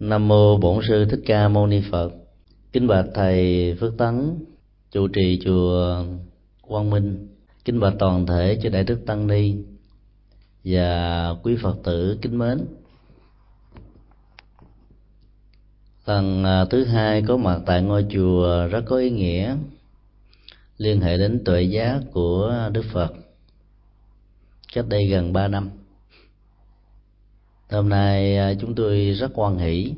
nam mô bổn sư thích ca mâu ni phật. Kính bạch thầy phước tấn, chủ trì chùa quang minh. Kính bạch toàn thể chư đại đức tăng ni và quý phật tử kính mến. Lần à, thứ hai có mặt tại ngôi chùa rất có ý nghĩa, liên hệ đến tuệ giác của đức phật. Cách đây gần ba năm hôm nay à, chúng tôi rất hoan hỷ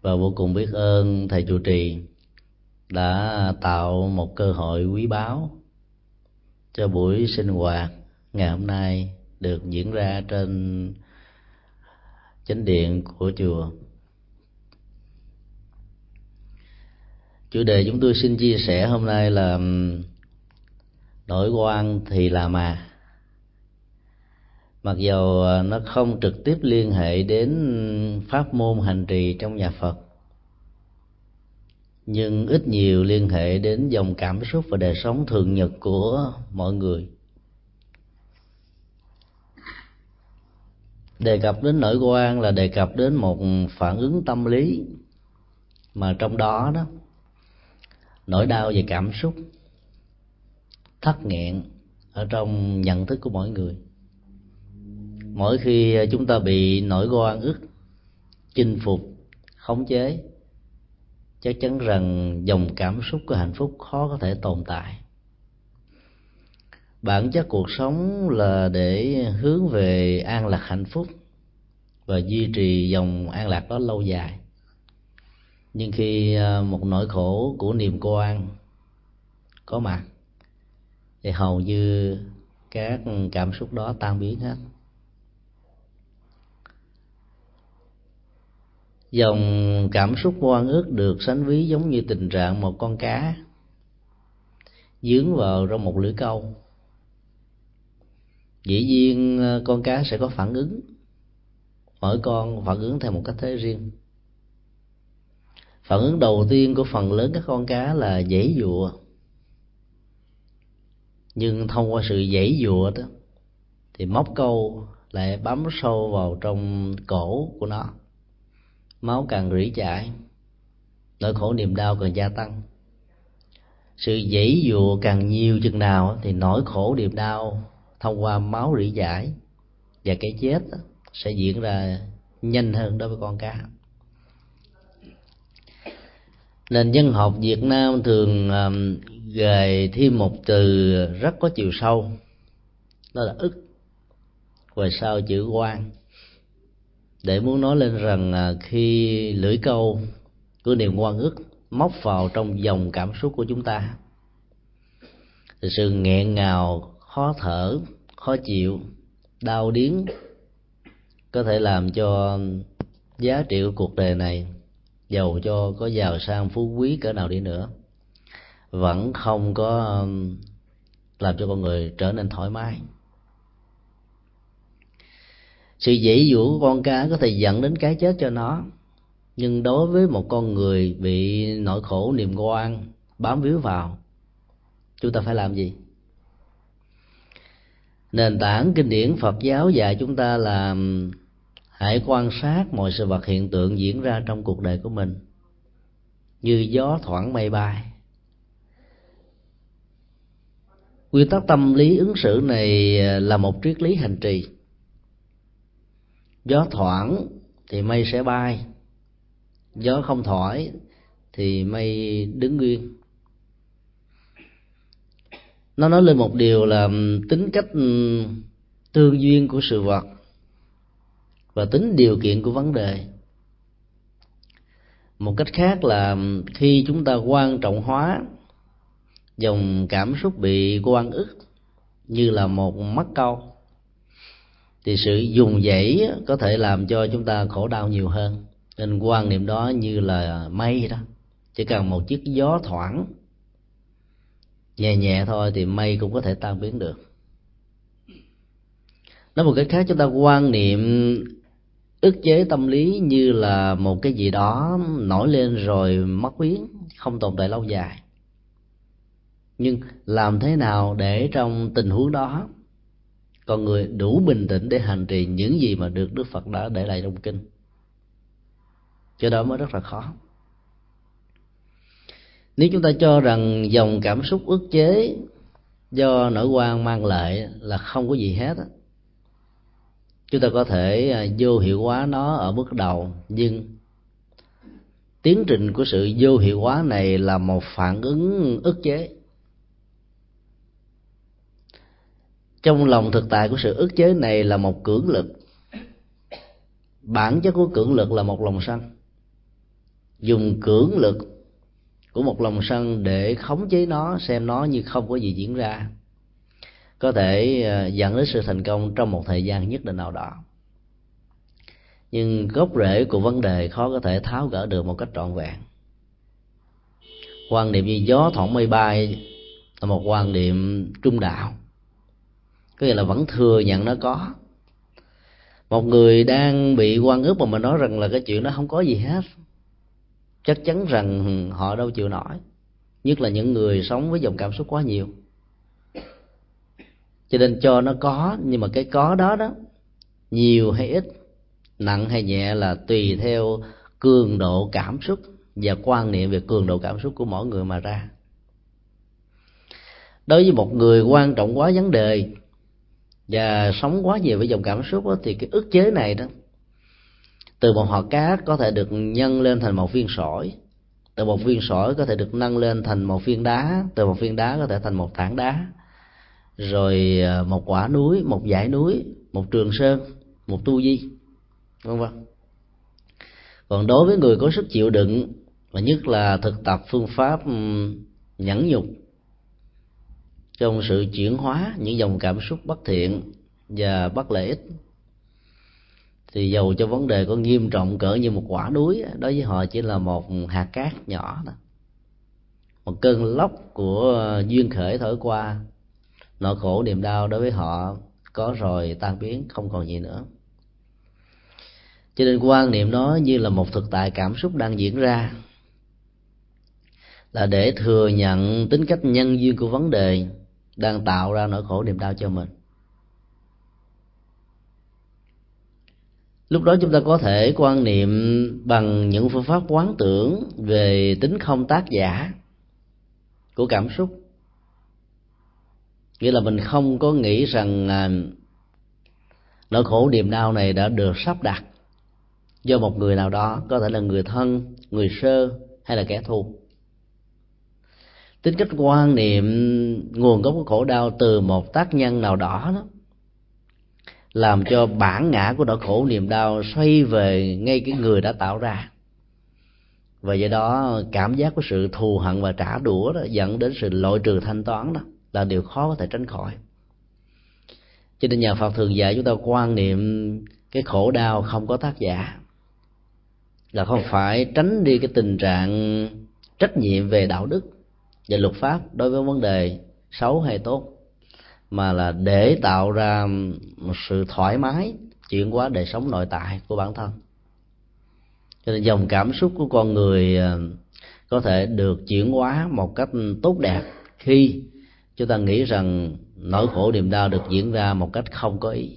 và vô cùng biết ơn thầy chủ trì đã tạo một cơ hội quý báu cho buổi sinh hoạt ngày hôm nay được diễn ra trên chánh điện của chùa. Chủ đề chúng tôi xin chia sẻ hôm nay là nổi quan thì là mà mặc dù ờ, nó không trực tiếp liên hệ đến pháp môn hành trì trong nhà phật, nhưng ít nhiều liên hệ đến dòng cảm xúc và đời sống thường nhật của mọi người. Đề cập đến nỗi quan là đề cập đến một phản ứng tâm lý, mà trong đó đó, nỗi đau về cảm xúc thắt nghẹn ở trong nhận thức của mỗi người mỗi khi ờ, chúng ta bị nỗi oan ức, chinh phục, khống chế, chắc chắn rằng dòng cảm xúc của hạnh phúc khó có thể tồn tại. Bản chất cuộc sống là để hướng về an lạc hạnh phúc và duy trì dòng an lạc đó lâu dài. Nhưng khi ờ, một nỗi khổ của niềm quan có mặt, thì hầu như các cảm xúc đó tan biến hết. Dòng cảm xúc oan ức được sánh ví giống như tình trạng một con cá dướng vào trong một lưỡi câu. Dĩ nhiên ờ, con cá sẽ có phản ứng. Mỗi con phản ứng theo một cách thế riêng. Phản ứng đầu tiên của phần lớn các con cá là dãy dụa nhưng thông qua sự dãy dụa đó, thì móc câu lại bám sâu vào trong cổ của nó máu càng rỉ chảy, nỗi khổ niềm đau càng gia tăng. Sự dãy dụa càng nhiều chừng nào thì nỗi khổ niềm đau thông qua máu rỉ chảy và cái chết sẽ diễn ra nhanh hơn đối với con cá. Nền dân học Việt Nam thường gầy thêm một từ rất có chiều sâu, đó là ức, và sau chữ quan để muốn nói lên rằng à, khi lưỡi câu của niềm quan ức móc vào trong dòng cảm xúc của chúng ta thì sự nghẹn ngào, khó thở, khó chịu, đau điếng có thể làm cho giá trị của cuộc đời này giàu cho, có giàu sang phú quý cỡ nào đi nữa. Vẫn không có làm cho con người trở nên thoải mái sự dễ dũa của con cá có thể dẫn đến cái chết cho nó. Nhưng đối với một con người bị nỗi khổ niềm quan bám víu vào, chúng ta phải làm gì? Nền tảng kinh điển phật giáo dạy chúng ta là hãy quan sát mọi sự vật hiện tượng diễn ra trong cuộc đời của mình, như gió thoảng mây bay. Quy tắc tâm lý ứng xử này ờ, là một triết lý hành trì gió thoảng thì mây sẽ bay. Gió không thổi thì mây đứng nguyên. Nó nói lên một điều là tính cách tương duyên của sự vật và tính điều kiện của vấn đề. Một cách khác là khi chúng ta quan trọng hóa dòng cảm xúc bị quan ức như là một mắt câu thì sự dùng dãy có thể làm cho chúng ta khổ đau nhiều hơn. Nên quan niệm đó như là mây đó. Chỉ cần một chiếc gió thoảng, nhẹ nhẹ thôi thì mây cũng có thể tan biến được. Nói một cách khác, chúng ta quan niệm ức chế tâm lý như là một cái gì đó nổi lên rồi mất biến, không tồn tại lâu dài. Nhưng làm thế nào để trong tình huống đó con người đủ bình tĩnh để hành trì những gì mà được đức phật đã để lại trong kinh. Cho đó mới rất là khó. Nếu chúng ta cho rằng dòng cảm xúc ức chế do nỗi quan mang lại là không có gì hết chúng ta có thể à, vô hiệu hóa nó ở bước đầu. Nhưng tiến trình của sự vô hiệu hóa này là một phản ứng ức chế. Trong lòng thực tại của sự ức chế này là một cưỡng lực. Bản chất của cưỡng lực là một lòng sân. Dùng cưỡng lực của một lòng sân để khống chế nó, xem nó như không có gì diễn ra. Có thể à, dẫn đến sự thành công trong một thời gian nhất định nào đó. Nhưng gốc rễ của vấn đề khó có thể tháo gỡ được một cách trọn vẹn. Quan niệm như gió thoảng mây bay là một quan niệm trung đạo có nghĩa là vẫn thừa nhận nó có. Một người đang bị quan ức mà mình nói rằng là cái chuyện đó không có gì hết, chắc chắn rằng họ đâu chịu nổi. Nhất là những người sống với dòng cảm xúc quá nhiều. Cho nên cho nó có, nhưng mà cái có đó đó, nhiều hay ít, nặng hay nhẹ là tùy theo cường độ cảm xúc và quan niệm về cường độ cảm xúc của mỗi người mà ra. Đối với một người quan trọng quá vấn đề và sống quá nhiều với dòng cảm xúc đó, thì cái ức chế này đó từ một hạt cát có thể được nhân lên thành một viên sỏi từ một viên sỏi có thể được nâng lên thành một viên đá từ một viên đá có thể thành một tảng đá. Rồi à, một quả núi một dãy núi một trường sơn một tu di vân vân. Còn đối với người có sức chịu đựng và nhất là thực tập phương pháp nhẫn nhục trong sự chuyển hóa những dòng cảm xúc bất thiện và bất lợi ích, thì dầu cho vấn đề có nghiêm trọng cỡ như một quả núi đối với họ chỉ là một hạt cát nhỏ đó. Một cơn lốc của duyên khởi thổi qua, nỗi khổ niềm đau đối với họ có rồi tan biến, không còn gì nữa. Cho nên quan niệm nó như là một thực tại cảm xúc đang diễn ra, là để thừa nhận tính cách nhân duyên của vấn đề đang tạo ra nỗi khổ niềm đau cho mình. Lúc đó chúng ta có thể quan niệm bằng những phương pháp quán tưởng về tính không tác giả của cảm xúc. Nghĩa là mình không có nghĩ rằng à, nỗi khổ niềm đau này đã được sắp đặt do một người nào đó, có thể là người thân, người sơ hay là kẻ thù tính cách quan niệm, nguồn gốc của khổ đau từ một tác nhân nào đó đó, làm cho bản ngã của nỗi khổ niềm đau xoay về ngay cái người đã tạo ra. Và do đó, cảm giác của sự thù hận và trả đũa đó dẫn đến sự loại trừ thanh toán đó là điều khó có thể tránh khỏi. Cho nên nhà Phật thường dạy chúng ta quan niệm cái khổ đau không có tác giả, là không phải tránh đi cái tình trạng trách nhiệm về đạo đức và luật pháp đối với vấn đề xấu hay tốt, mà là để tạo ra một sự thoải mái chuyển hóa đời sống nội tại của bản thân. Cho nên dòng cảm xúc của con người à, có thể được chuyển hóa một cách tốt đẹp khi chúng ta nghĩ rằng nỗi khổ niềm đau được diễn ra một cách không có ý.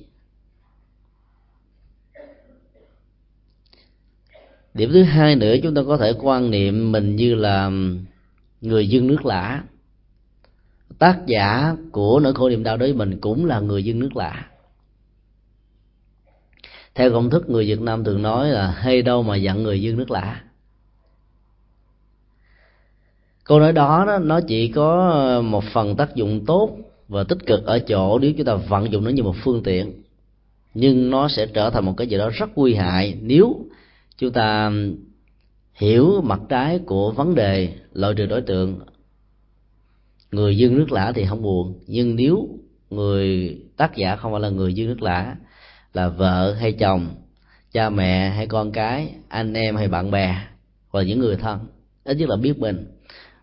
Điểm thứ hai nữa, chúng ta có thể quan niệm mình như là người dân nước lã. Tác giả của nỗi khổ niềm đau đối với mình cũng là người dân nước lạ theo công thức người việt nam thường nói là hay đâu mà giận người dân nước lạ câu nói đó, đó nó chỉ có một phần tác dụng tốt và tích cực ở chỗ nếu chúng ta vận dụng nó như một phương tiện nhưng nó sẽ trở thành một cái gì đó rất nguy hại nếu chúng ta hiểu mặt trái của vấn đề, loại trừ đối tượng. Người dương nước lã thì không buồn, nhưng nếu người tác giả không phải là người dương nước lã, là vợ hay chồng, cha mẹ hay con cái, anh em hay bạn bè, hoặc là những người thân, ít nhất là biết mình,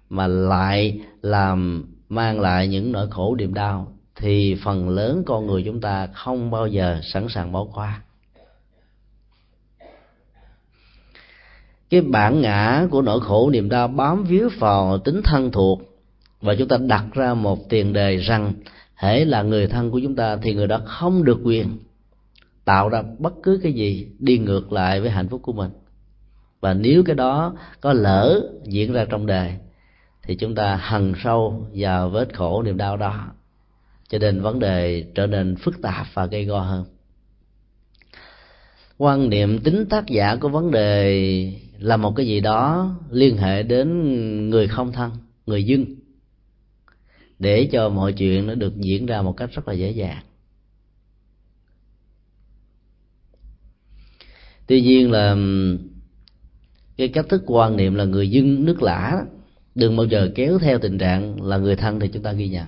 mà lại làm mang lại những nỗi khổ niềm đau, thì phần lớn con người chúng ta không bao giờ sẵn sàng bỏ qua. Cái bản ngã của nỗi khổ niềm đau bám víu vào tính thân thuộc. Và chúng ta đặt ra một tiền đề rằng, hễ là người thân của chúng ta thì người đó không được quyền tạo ra bất cứ cái gì đi ngược lại với hạnh phúc của mình. Và nếu cái đó có lỡ diễn ra trong đời, thì chúng ta hằn sâu vào vết khổ niềm đau đó. Cho nên vấn đề trở nên phức tạp và gây go hơn. Quan niệm tính tác giả của vấn đề là một cái gì đó liên hệ đến người không thân, người dưng, để cho mọi chuyện nó được diễn ra một cách rất là dễ dàng. Tuy nhiên là cái cách thức quan niệm là người dưng nước lã đừng bao giờ kéo theo tình trạng là người thân thì chúng ta ghi nhận.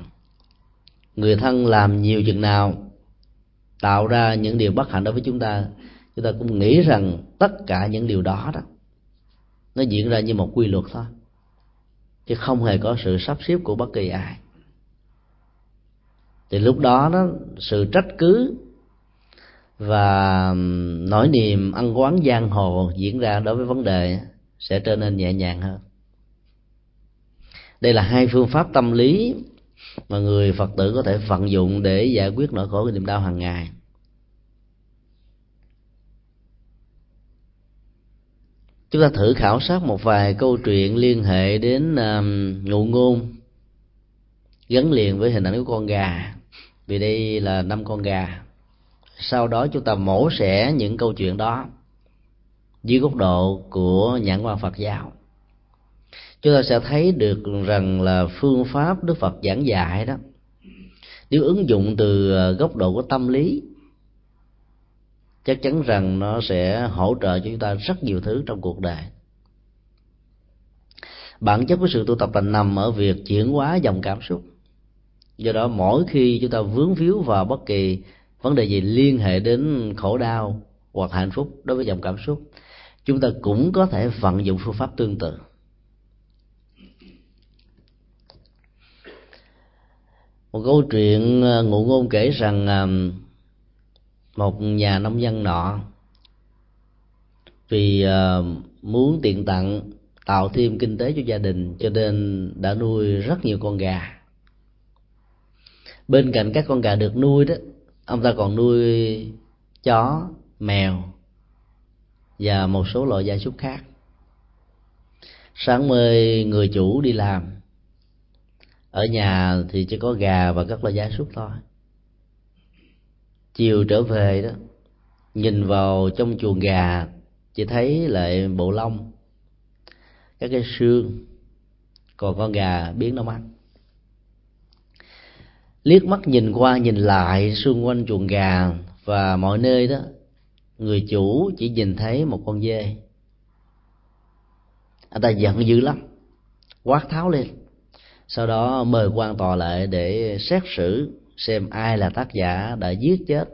Người thân làm nhiều chừng nào, tạo ra những điều bất hạnh đối với chúng ta chúng ta cũng nghĩ rằng tất cả những điều đó đó nó diễn ra như một quy luật thôi. Chứ không hề có sự sắp xếp của bất kỳ ai. Thì lúc đó đó sự trách cứ và nỗi niềm ăn quán giang hồ diễn ra đối với vấn đề sẽ trở nên nhẹ nhàng hơn. Đây là hai phương pháp tâm lý mà người phật tử có thể vận dụng để giải quyết nỗi khổ niềm đau hàng ngày. Chúng ta thử khảo sát một vài câu chuyện liên hệ đến um, ngụ ngôn gắn liền với hình ảnh của con gà. Vì đây là năm con gà. Sau đó chúng ta mổ xẻ những câu chuyện đó dưới góc độ của nhãn quan phật giáo. Chúng ta sẽ thấy được rằng là phương pháp đức phật giảng dạy đó nếu ứng dụng từ uh, góc độ của tâm lý chắc chắn rằng nó sẽ hỗ trợ cho chúng ta rất nhiều thứ trong cuộc đời. Bản chất của sự tu tập là nằm ở việc chuyển hóa dòng cảm xúc. Do đó, mỗi khi chúng ta vướng víu vào bất kỳ vấn đề gì liên hệ đến khổ đau hoặc hạnh phúc đối với dòng cảm xúc, chúng ta cũng có thể vận dụng phương pháp tương tự. Một câu chuyện à, ngụ ngôn kể rằng à, một nhà nông dân nọ vì ờ, muốn tiện tặng, tạo thêm kinh tế cho gia đình, cho nên đã nuôi rất nhiều con gà. Bên cạnh các con gà được nuôi đó, ông ta còn nuôi chó, mèo và một số loại gia súc khác. Sáng mời người chủ đi làm. Ở nhà thì chỉ có gà và các loại gia súc thôi chiều trở về đó, nhìn vào trong chuồng gà, chỉ thấy lại bộ lông, các cái xương, còn con gà biến nó mắt liếc mắt nhìn qua, nhìn lại xung quanh chuồng gà và mọi nơi đó, người chủ chỉ nhìn thấy một con dê. Anh ta giận dữ lắm, quát tháo lên, sau đó mời quan tòa lại để xét xử xem ai là tác giả đã giết chết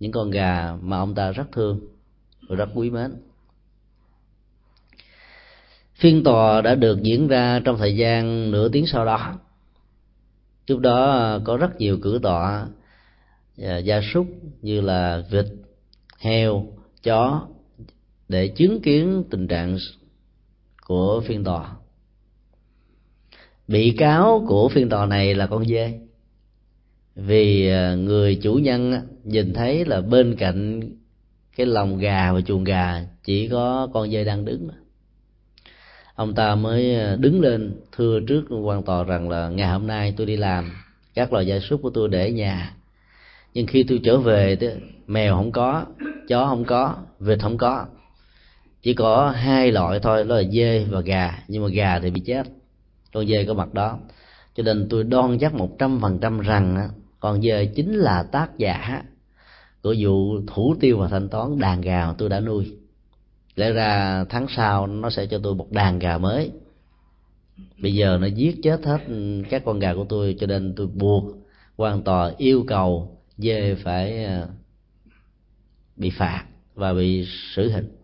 những con gà mà ông ta rất thương và rất quý mến. Phiên tòa đã được diễn ra trong thời gian nửa tiếng sau đó. Lúc đó có rất nhiều cử tọa à, gia súc như là vịt, heo, chó để chứng kiến tình trạng của phiên tòa. Bị cáo của phiên tòa này là con dê vì à, người chủ nhân nhìn thấy là bên cạnh cái lồng gà và chuồng gà chỉ có con dê đang đứng ông ta mới à, đứng lên thưa trước quan tòa rằng là, ngày hôm nay tôi đi làm, các loài gia súc của tôi để ở nhà. Nhưng khi tôi trở về thì mèo không có, chó không có, vịt không có. Chỉ có hai loại thôi, đó là dê và gà, nhưng mà gà thì bị chết. Con dê có mặt đó. Cho nên tôi đoan chắc một trăm phần trăm rằng còn giờ chính là tác giả của vụ thủ tiêu và thanh toán đàn gà tôi đã nuôi. Lẽ ra tháng sau nó sẽ cho tôi một đàn gà mới. Bây giờ nó giết chết hết các con gà của tôi cho nên tôi buộc hoàn toàn yêu cầu dê phải à, bị phạt và bị xử hình.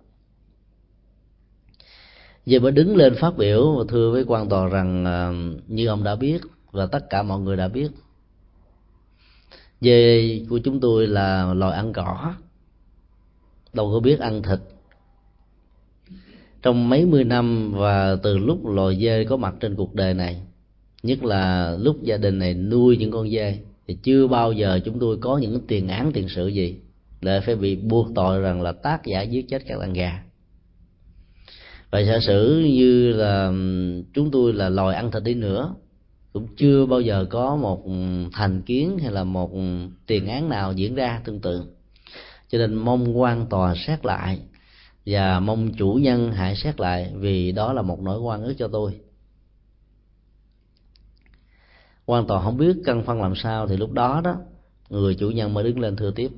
Dê mới đứng lên phát biểu và thưa với quan tòa rằng à, như ông đã biết và tất cả mọi người đã biết dê của chúng tôi là loài ăn cỏ. Đâu có biết ăn thịt. Trong mấy mươi năm và từ lúc loài dê có mặt trên cuộc đời này, nhất là lúc gia đình này nuôi những con dê, thì chưa bao giờ chúng tôi có những tiền án, tiền sự gì để phải bị buộc tội rằng là tác giả giết chết các đàn gà. Và giả sử như là chúng tôi là loài ăn thịt đi nữa cũng chưa bao giờ có một thành kiến hay là một tiền án nào diễn ra tương tự. Cho nên mong quan tòa xét lại và mong chủ nhân hãy xét lại vì đó là một nỗi quan ức cho tôi. Quan tòa không biết căn phân làm sao thì lúc đó đó, người chủ nhân mới đứng lên thưa tiếp.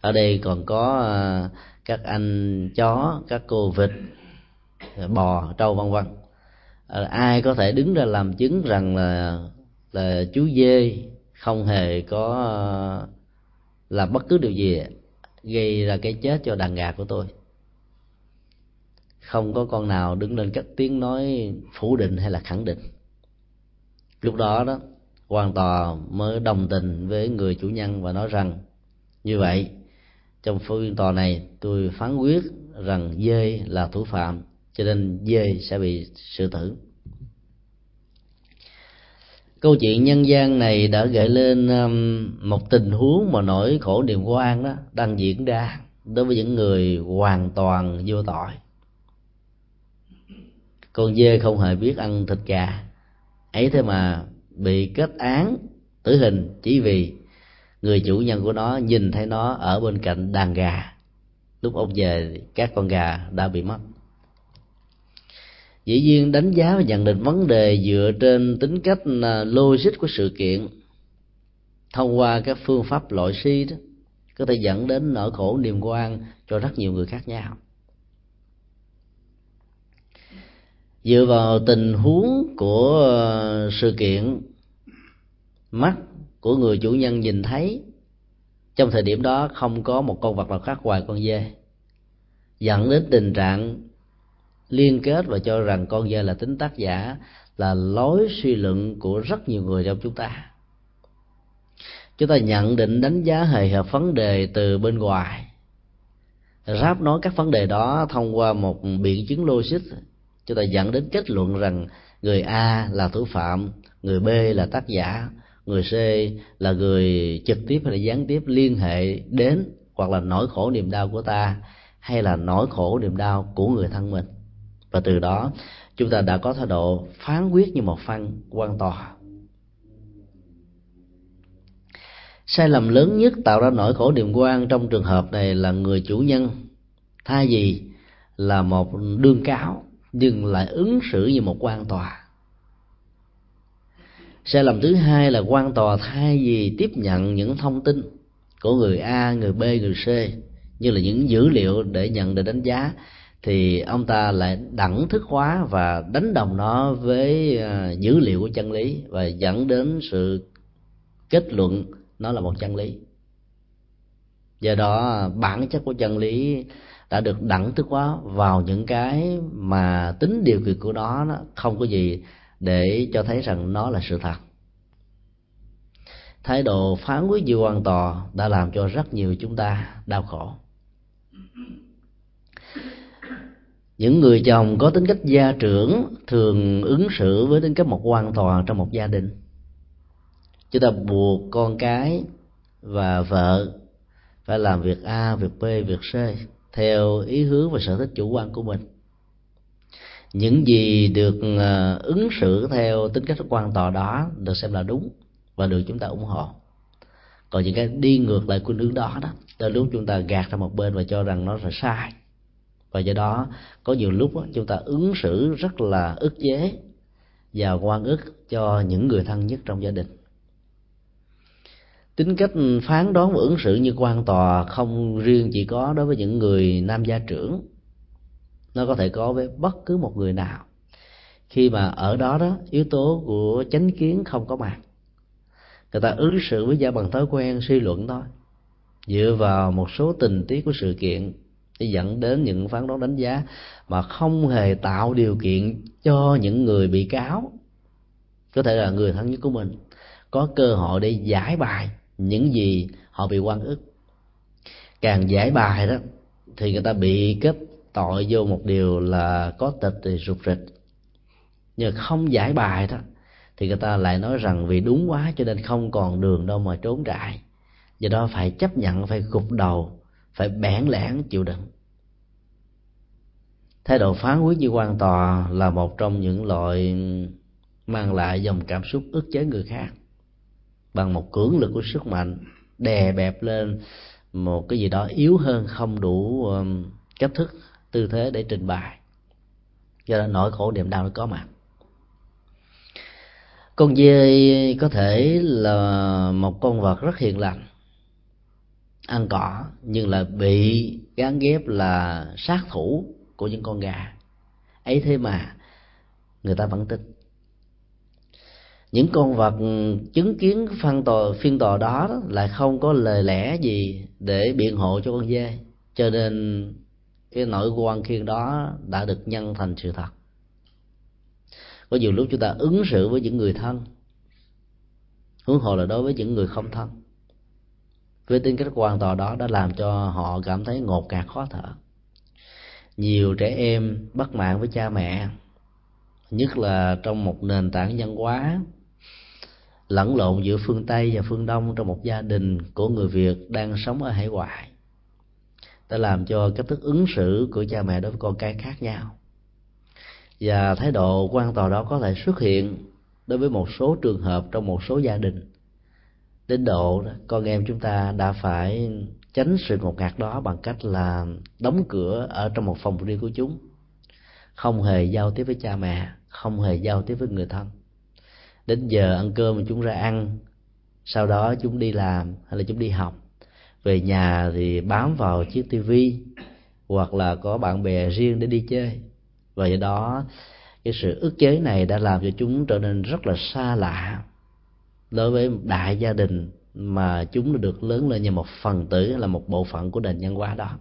Ở đây còn có à, các anh chó, các cô vịt, bò, trâu, vân vân. Ờ, ai có thể đứng ra làm chứng rằng là là chú dê không hề có ờ, làm bất cứ điều gì gây ra cái chết cho đàn gà của tôi. Không có con nào đứng lên cất tiếng nói phủ định hay là khẳng định. Lúc đó đó quan tòa mới đồng tình với người chủ nhân và nói rằng, như vậy, trong phiên tòa này tôi phán quyết rằng dê là thủ phạm cho nên dê sẽ bị sự tử. Câu chuyện nhân gian này đã gợi lên um, một tình huống mà nỗi khổ niềm quan đó đang diễn ra đối với những người hoàn toàn vô tội. Con dê không hề biết ăn thịt gà, ấy thế mà bị kết án tử hình chỉ vì người chủ nhân của nó nhìn thấy nó ở bên cạnh đàn gà. Lúc ông về, các con gà đã bị mất dĩ nhiên đánh giá và nhận định vấn đề dựa trên tính cách à, logic của sự kiện, thông qua các phương pháp loại suy đó, có thể dẫn đến nỗi khổ niềm quan cho rất nhiều người khác nhau. Dựa vào tình huống của à, sự kiện, mắt của người chủ nhân nhìn thấy, trong thời điểm đó không có một con vật nào khác ngoài con dê, dẫn đến tình trạng liên kết và cho rằng con dê là tính tác giả, là lối suy luận của rất nhiều người trong chúng ta. Chúng ta nhận định đánh giá hệ hợp vấn đề từ bên ngoài. Ráp nói các vấn đề đó thông qua một biện chứng logic. Chúng ta dẫn đến kết luận rằng người a là thủ phạm, người b là tác giả, người c là người trực tiếp hay là gián tiếp liên hệ đến hoặc là nỗi khổ niềm đau của ta, hay là nỗi khổ niềm đau của người thân mình và từ đó, chúng ta đã có thái độ phán quyết như một phân quan tòa sai lầm lớn nhất tạo ra nỗi khổ niềm quan trong trường hợp này là người chủ nhân. Thay vì là một đương cáo, nhưng lại ứng xử như một quan tòa. Sai lầm thứ hai là quan tòa thay vì tiếp nhận những thông tin của người a, người b, người c, như là những dữ liệu để nhận, để đánh giá thì ông ta lại đẳng thức hóa và đánh đồng nó với à, dữ liệu của chân lý và dẫn đến sự kết luận nó là một chân lý. Do đó à, bản chất của chân lý đã được đẳng thức hóa vào những cái mà tính điều kiện của nó, nó không có gì để cho thấy rằng nó là sự thật. Thái độ phán quyết như hoàn toàn đã làm cho rất nhiều chúng ta đau khổ. Những người chồng có tính cách gia trưởng thường ứng xử với tính cách một quan toàn trong một gia đình. Chúng ta buộc con cái và vợ phải làm việc a, việc b, việc c theo ý hướng và sở thích chủ quan của mình. Những gì được à, ứng xử theo tính cách quan tòa đó được xem là đúng và được chúng ta ủng hộ. Còn những cái đi ngược lại khuynh hướng đó đó tới lúc chúng ta gạt ra một bên và cho rằng nó là sai và do đó có nhiều lúc đó, chúng ta ứng xử rất là ức chế và quan ức cho những người thân nhất trong gia đình. Tính cách phán đoán và ứng xử như quan tòa không riêng chỉ có đối với những người nam gia trưởng. Nó có thể có với bất cứ một người nào. Khi mà ở đó đó yếu tố của chánh kiến không có mặt người ta ứng xử với gia bằng thói quen suy luận thôi. Dựa vào một số tình tiết của sự kiện để dẫn đến những phán đoán đánh giá mà không hề tạo điều kiện cho những người bị cáo, có thể là người thân nhất của mình, có cơ hội để giải bài những gì họ bị quan ức. Càng giải bài đó, thì người ta bị kết tội vô một điều là có tịch thì rụt rịch. Nhưng không giải bài đó, thì người ta lại nói rằng vì đúng quá cho nên không còn đường đâu mà trốn trại. Do đó phải chấp nhận, phải gục đầu phải bản lãng chịu đựng. Thái độ phán quyết như quan tòa là một trong những loại mang lại dòng cảm xúc ức chế người khác, bằng một cưỡng lực của sức mạnh, đè bẹp lên một cái gì đó yếu hơn không đủ um, cách thức, tư thế để trình bày. Do đó nỗi khổ niềm đau nó có mặt. Con dê có thể là một con vật rất hiền lành ăn cỏ nhưng là bị gán ghép là sát thủ của những con gà. Ấy thế mà người ta vẫn tin. Những con vật chứng kiến phân tòa phiên tòa đó, đó không có lời lẽ gì để biện hộ cho con dê. Cho nên cái nỗi quan khiên đó đã được nhân thành sự thật. Có nhiều lúc chúng ta ứng xử với những người thân. Huống hồ là đối với những người không thân với tính cách quan tòa đó đã làm cho họ cảm thấy ngột ngạt khó thở. Nhiều trẻ em bất mãn với cha mẹ, nhất là trong một nền tảng văn hóa lẫn lộn giữa phương tây và phương đông trong một gia đình của người việt đang sống ở hải ngoại. Đã làm cho cách thức ứng xử của cha mẹ đối với con cái khác nhau. Và thái độ quan tòa đó có thể xuất hiện đối với một số trường hợp trong một số gia đình đến độ con em chúng ta đã phải tránh sự ngột ngạt đó bằng cách là đóng cửa ở trong một phòng riêng của chúng. Không hề giao tiếp với cha mẹ, không hề giao tiếp với người thân. Đến giờ ăn cơm chúng ra ăn, sau đó chúng đi làm hay là chúng đi học, về nhà thì bám vào chiếc tivi hoặc là có bạn bè riêng để đi chơi. Và do đó, cái sự ức chế này đã làm cho chúng trở nên rất là xa lạ đối với đại gia đình mà chúng nó được lớn lên như một phần tử là một bộ phận của nền nhân hóa đó.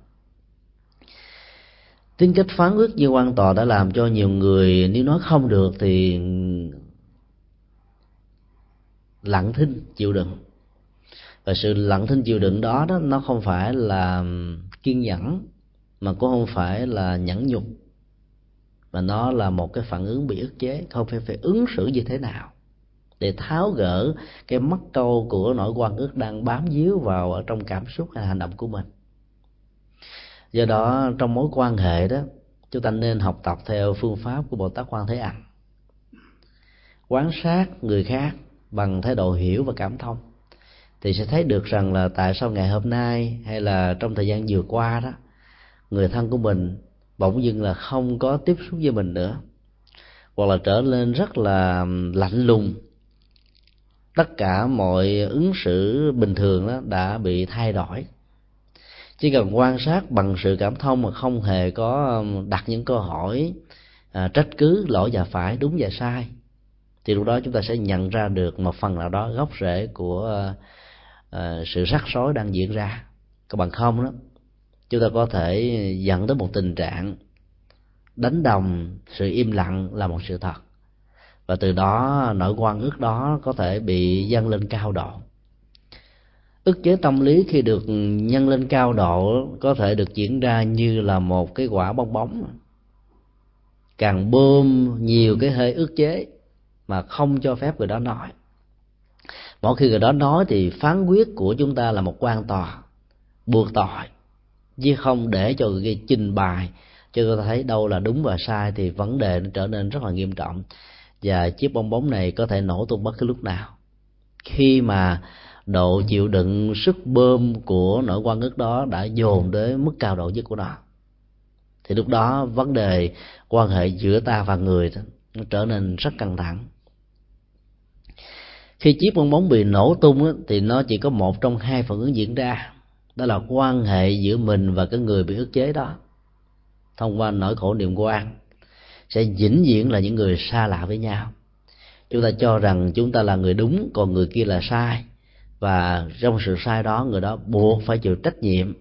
Tính cách phán quyết như quan tòa đã làm cho nhiều người nếu nói không được thì lặng thinh chịu đựng. Và sự lặng thinh chịu đựng đó đó nó không phải là kiên nhẫn, mà cũng không phải là nhẫn nhục, mà nó là một cái phản ứng bị ức chế, không phải phải ứng xử như thế nào để tháo gỡ cái mắc câu của nỗi quan ức đang bám víu vào ở trong cảm xúc hay hành động của mình. Do đó, trong mối quan hệ đó, chúng ta nên học tập theo phương pháp của bồ tát quan thế âm quan sát người khác bằng thái độ hiểu và cảm thông thì sẽ thấy được rằng là tại sao ngày hôm nay hay là trong thời gian vừa qua đó, người thân của mình bỗng dưng là không có tiếp xúc với mình nữa, hoặc là trở nên rất là lạnh lùng tất cả mọi ứng xử bình thường đó đã bị thay đổi. Chỉ cần quan sát bằng sự cảm thông mà không hề có um, đặt những câu hỏi à, trách cứ lỗi và phải đúng và sai thì lúc đó chúng ta sẽ nhận ra được một phần nào đó gốc rễ của à, sự rắc rối đang diễn ra. Còn bằng không đó chúng ta có thể dẫn tới một tình trạng đánh đồng sự im lặng là một sự thật và từ đó, nỗi quan ức đó có thể bị dâng lên cao độ. Ức chế tâm lý khi được nhân lên cao độ có thể được diễn ra như là một cái quả bong bóng. Càng bơm nhiều cái hơi ức chế mà không cho phép người đó nói. Mỗi khi người đó nói thì phán quyết của chúng ta là một quan tòa, buộc tội. Chứ không để cho người kia trình bày, cho người ta thấy đâu là đúng và sai thì vấn đề nó trở nên rất là nghiêm trọng và chiếc bong bóng này có thể nổ tung bất cứ lúc nào. Khi mà độ chịu đựng sức bơm của nỗi quan ức đó đã dồn đến mức cao độ nhất của nó, thì lúc đó vấn đề quan hệ giữa ta và người nó trở nên rất căng thẳng. Khi chiếc bong bóng bị nổ tung thì nó chỉ có một trong hai phản ứng diễn ra, đó là quan hệ giữa mình và cái người bị ức chế đó thông qua nỗi khổ niềm quan sẽ vĩnh viễn là những người xa lạ với nhau. Chúng ta cho rằng chúng ta là người đúng, còn người kia là sai. Và trong sự sai đó, người đó buộc phải chịu trách nhiệm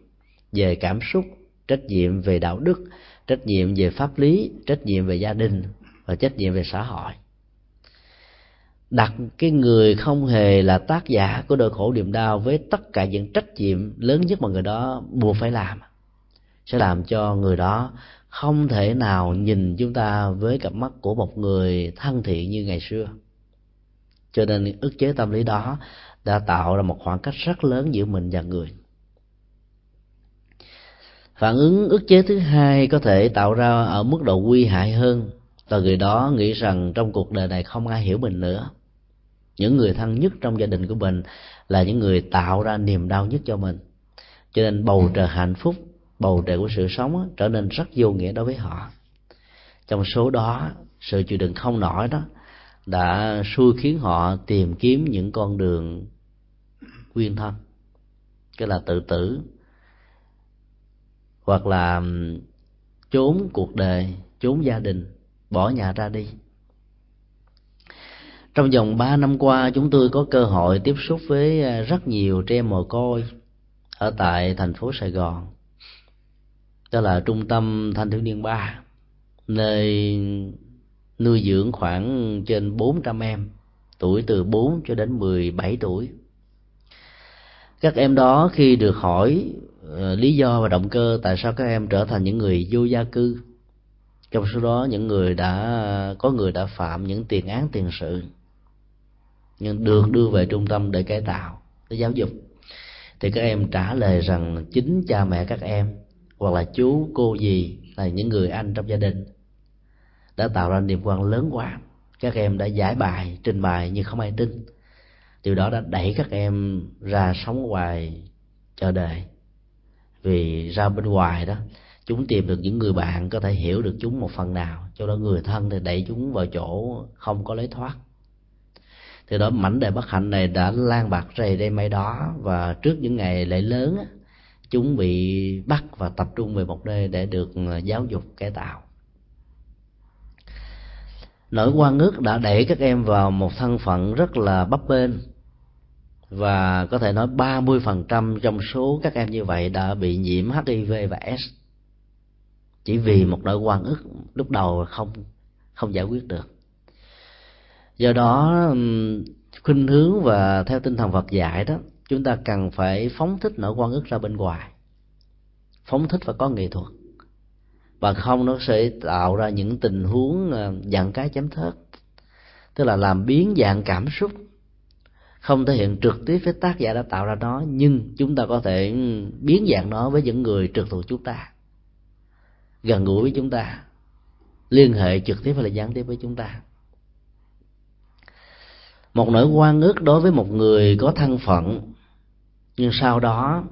về cảm xúc, trách nhiệm về đạo đức, trách nhiệm về pháp lý, trách nhiệm về gia đình và trách nhiệm về xã hội. Đặt cái người không hề là tác giả của nỗi khổ niềm đau với tất cả những trách nhiệm lớn nhất mà người đó buộc phải làm, sẽ làm cho người đó không thể nào nhìn chúng ta với cặp mắt của một người thân thiện như ngày xưa. Cho nên ức chế tâm lý đó đã tạo ra một khoảng cách rất lớn giữa mình và người. Phản ứng ức chế thứ hai có thể tạo ra ở mức độ nguy hại hơn là người đó nghĩ rằng trong cuộc đời này không ai hiểu mình nữa. Những người thân nhất trong gia đình của mình là những người tạo ra niềm đau nhất cho mình. Cho nên bầu trời hạnh phúc bầu trời của sự sống trở nên rất vô nghĩa đối với họ. Trong số đó, sự chịu đựng không nổi đó đã xui khiến họ tìm kiếm những con đường quyên thân. Cái là tự tử, hoặc là trốn cuộc đời, trốn gia đình, bỏ nhà ra đi. Trong vòng 3 năm qua, chúng tôi có cơ hội tiếp xúc với à, rất nhiều trẻ mồ côi ở tại thành phố Sài Gòn đó là trung tâm thanh thiếu niên ba nơi nuôi dưỡng khoảng trên 400 em tuổi từ 4 cho đến 17 tuổi. Các em đó khi được hỏi uh, lý do và động cơ tại sao các em trở thành những người vô gia cư trong số đó những người đã có người đã phạm những tiền án tiền sự nhưng được đưa về trung tâm để cải tạo để giáo dục. Thì các em trả lời rằng chính cha mẹ các em hoặc là chú, cô gì là những người anh trong gia đình, đã tạo ra niềm quan lớn quá. Các em đã giải bài, trình bày nhưng không ai tin. Điều đó đã đẩy các em ra sống ngoài chờ đợi vì ra bên ngoài đó, chúng tìm được những người bạn có thể hiểu được chúng một phần nào, cho đó người thân thì đẩy chúng vào chỗ không có lấy thoát. Thì đó mảnh đề bất hạnh này đã lan bạc rầy đây mấy đó, và trước những ngày lễ lớn chúng bị bắt và tập trung về một nơi để được à, giáo dục, cải tạo. Nỗi quan ước đã đẩy các em vào một thân phận rất là bấp bênh và có thể nói 30% trong số các em như vậy đã bị nhiễm HIV và S. Chỉ vì một nỗi quan ức lúc đầu không không giải quyết được. Do đó khuynh hướng và theo tinh thần Phật dạy đó chúng ta cần phải phóng thích nỗi quan ức ra bên ngoài. Phóng thích và có nghệ thuật. Và không, nó sẽ tạo ra những tình huống ờ, dạng cái chấm thớt. Tức là làm biến dạng cảm xúc. Không thể hiện trực tiếp với tác giả đã tạo ra nó, nhưng chúng ta có thể ừ, biến dạng nó với những người trực thuộc chúng ta. Gần gũi với chúng ta. Liên hệ trực tiếp hay là gián tiếp với chúng ta. Một nỗi quan ước đối với một người có thân phận nhưng sau đó,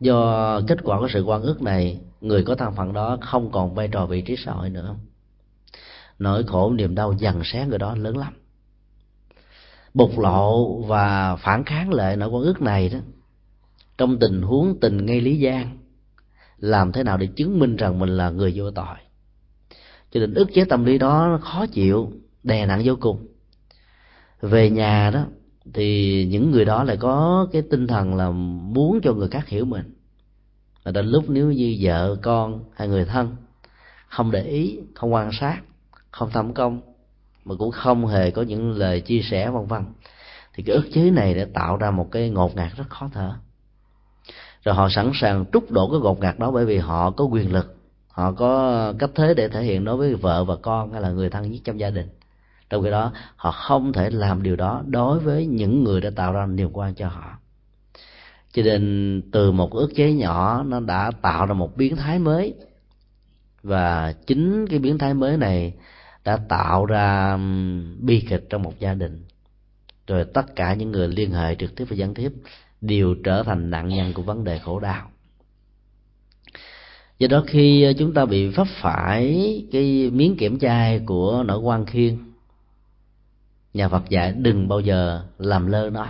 do kết quả của sự quan ước này, người có thân phận đó không còn vai trò vị trí xã hội nữa. Nỗi khổ, niềm đau dần xé người đó lớn lắm. Bộc lộ và phản kháng lại nỗi quan ước này đó, trong tình huống, tình ngay lý gian, làm thế nào để chứng minh rằng mình là người vô tội? Cho nên ức chế tâm lý đó nó khó chịu, đè nặng vô cùng. Về nhà đó thì những người đó lại có cái tinh thần là muốn cho người khác hiểu mình. Và đến lúc nếu như vợ, con hay người thân không để ý, không quan sát, không thẩm công, mà cũng không hề có những lời chia sẻ vân vân, thì cái ức chế này đã tạo ra một cái ngột ngạt rất khó thở. Rồi họ sẵn sàng trút đổ cái ngột ngạt đó bởi vì họ có quyền lực, họ có cách thế để thể hiện đối với vợ và con hay là người thân nhất trong gia đình trong khi đó, họ không thể làm điều đó đối với những người đã tạo ra niềm quan cho họ. Cho nên, từ một ước chế nhỏ, nó đã tạo ra một biến thái mới. Và chính cái biến thái mới này đã tạo ra bi kịch trong một gia đình. Rồi tất cả những người liên hệ trực tiếp và gián tiếp đều trở thành nạn nhân của vấn đề khổ đau. Do đó khi ờ, chúng ta bị vấp phải cái miếng kiểm chai của nỗi quan khiên nhà Phật dạy đừng bao giờ làm lơ nó.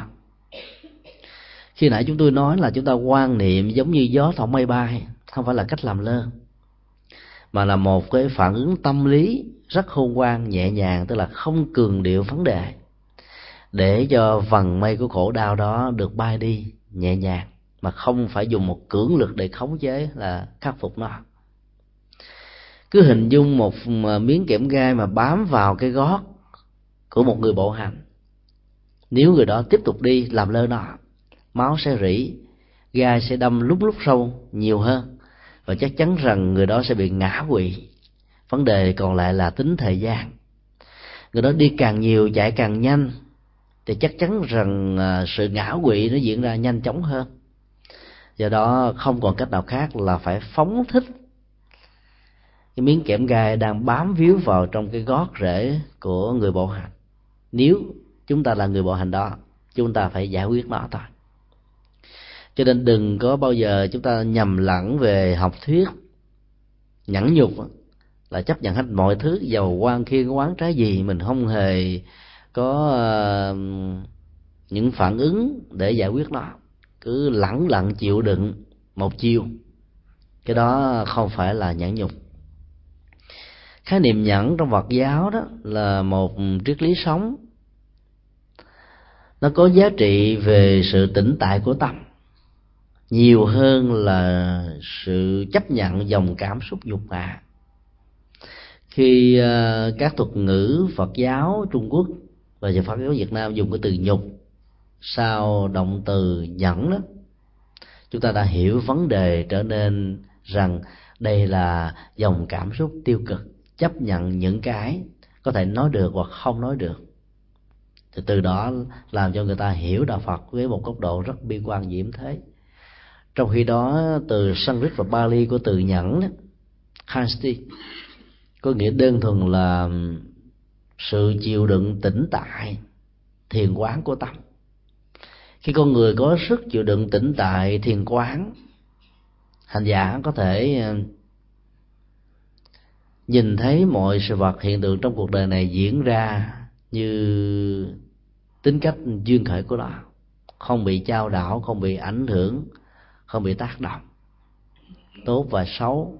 Khi nãy chúng tôi nói là chúng ta quan niệm giống như gió thổi mây bay, không phải là cách làm lơ, mà là một cái phản ứng tâm lý rất khôn ngoan, nhẹ nhàng, tức là không cường điệu vấn đề, để cho vần mây của khổ đau đó được bay đi nhẹ nhàng, mà không phải dùng một cưỡng lực để khống chế là khắc phục nó. Cứ hình dung một miếng kẽm gai mà bám vào cái gót của một người bộ hành. Nếu người đó tiếp tục đi làm lơ nó máu sẽ rỉ, gai sẽ đâm lúc lúc sâu nhiều hơn, và chắc chắn rằng người đó sẽ bị ngã quỵ. Vấn đề còn lại là tính thời gian. Người đó đi càng nhiều, chạy càng nhanh, thì chắc chắn rằng à, sự ngã quỵ nó diễn ra nhanh chóng hơn. Do đó, không còn cách nào khác là phải phóng thích. Cái miếng kẽm gai đang bám víu vào trong cái gót rễ của người bộ hành nếu chúng ta là người bộ hành đó chúng ta phải giải quyết nó thôi. Cho nên đừng có bao giờ chúng ta nhầm lẫn về học thuyết nhẫn nhục là chấp nhận hết mọi thứ giàu quan khiên quán trái gì mình không hề có ờ, những phản ứng để giải quyết nó. Cứ lẳng lặng chịu đựng một chiều, cái đó không phải là nhẫn nhục khái niệm nhẫn trong Phật giáo đó là một triết lý sống. Nó có giá trị về sự tĩnh tại của tâm, nhiều hơn là sự chấp nhận dòng cảm xúc dục vạ khi à, các thuật ngữ Phật giáo Trung Quốc và Phật giáo Việt Nam dùng cái từ nhục sau động từ nhẫn đó, chúng ta đã hiểu vấn đề trở nên rằng đây là dòng cảm xúc tiêu cực chấp nhận những cái có thể nói được hoặc không nói được. Thì từ đó làm cho người ta hiểu đạo Phật với một góc độ rất bi quan diễm thế. Trong khi đó, từ Sanskrit và Bali của từ nhẫn khansti có nghĩa đơn thuần là sự chịu đựng tĩnh tại, thiền quán của tâm. Khi con người có sức chịu đựng tĩnh tại, thiền quán, hành giả có thể nhìn thấy mọi sự vật hiện tượng trong cuộc đời này diễn ra như tính cách duyên khởi của nó, không bị trao đảo, không bị ảnh hưởng, không bị tác động, tốt và xấu,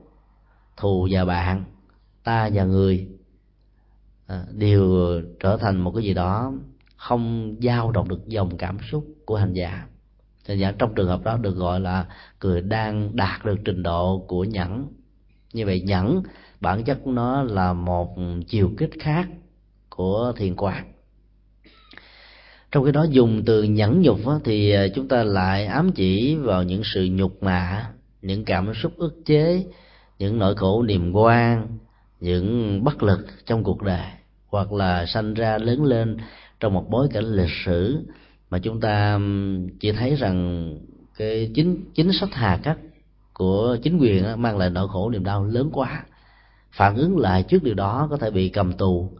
thù và bạn, ta và người à, đều trở thành một cái gì đó không giao động được dòng cảm xúc của hành giả. Hành giả trong trường hợp đó được gọi là người đang đạt được trình độ của nhẫn. Như vậy nhẫn bản chất của nó là một chiều kích khác của thiền quán. Trong cái đó dùng từ nhẫn nhục á, thì à, chúng ta lại ám chỉ vào những sự nhục mạ những cảm xúc ức chế những nỗi khổ niềm quan những bất lực trong cuộc đời hoặc là sanh ra lớn lên trong một bối cảnh lịch sử mà chúng ta chỉ thấy rằng cái chính chính sách hà khắc của chính quyền mang lại nỗi khổ niềm đau lớn quá phản ứng lại trước điều đó có thể bị cầm tù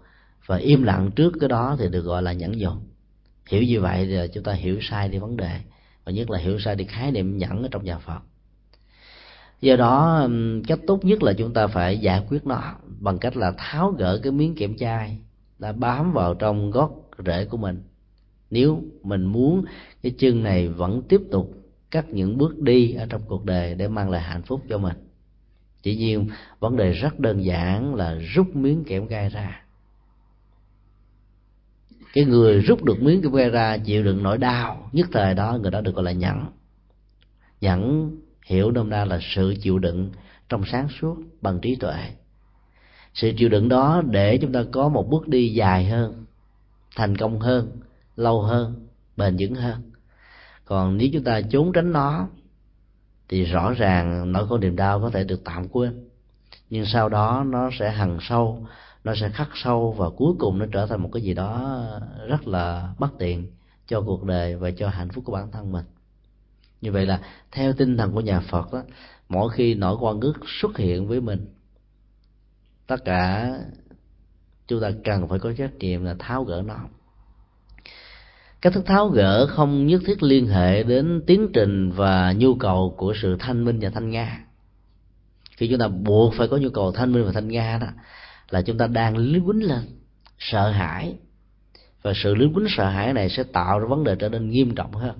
và im lặng trước cái đó thì được gọi là nhẫn nhục. Hiểu như vậy thì chúng ta hiểu sai đi vấn đề, và nhất là hiểu sai đi khái niệm nhẫn ở trong nhà phật. Do đó cách tốt nhất là chúng ta phải giải quyết nó bằng cách là tháo gỡ cái miếng kiểm chai đã bám vào trong gót rễ của mình. Nếu mình muốn cái chân này vẫn tiếp tục cắt những bước đi ở trong cuộc đời để mang lại hạnh phúc cho mình chỉ nhiên, vấn đề rất đơn giản là rút miếng kẽm gai ra. Cái người rút được miếng kẽm gai ra chịu đựng nỗi đau nhất thời đó, người đó được gọi là nhẫn. Nhẫn hiểu nôm na là sự chịu đựng trong sáng suốt bằng trí tuệ. Sự chịu đựng đó để chúng ta có một bước đi dài hơn, thành công hơn, lâu hơn, bền vững hơn. Còn nếu chúng ta trốn tránh nó thì rõ ràng nỗi khổ niềm đau có thể được tạm quên. Nhưng sau đó nó sẽ hằn sâu, nó sẽ khắc sâu và cuối cùng nó trở thành một cái gì đó rất là bất tiện cho cuộc đời và cho hạnh phúc của bản thân mình. Như vậy là theo tinh thần của nhà phật đó mỗi khi nỗi quan ức xuất hiện với mình, tất cả chúng ta cần phải có trách nhiệm là tháo gỡ nó cách thức tháo gỡ không nhất thiết liên hệ đến tiến trình và nhu cầu của sự thanh minh và thanh nga. Khi chúng ta buộc phải có nhu cầu thanh minh và thanh nga đó, là chúng ta đang lý quýnh lên sợ hãi. Và sự lính quýnh sợ hãi này sẽ tạo ra vấn đề trở nên nghiêm trọng hơn.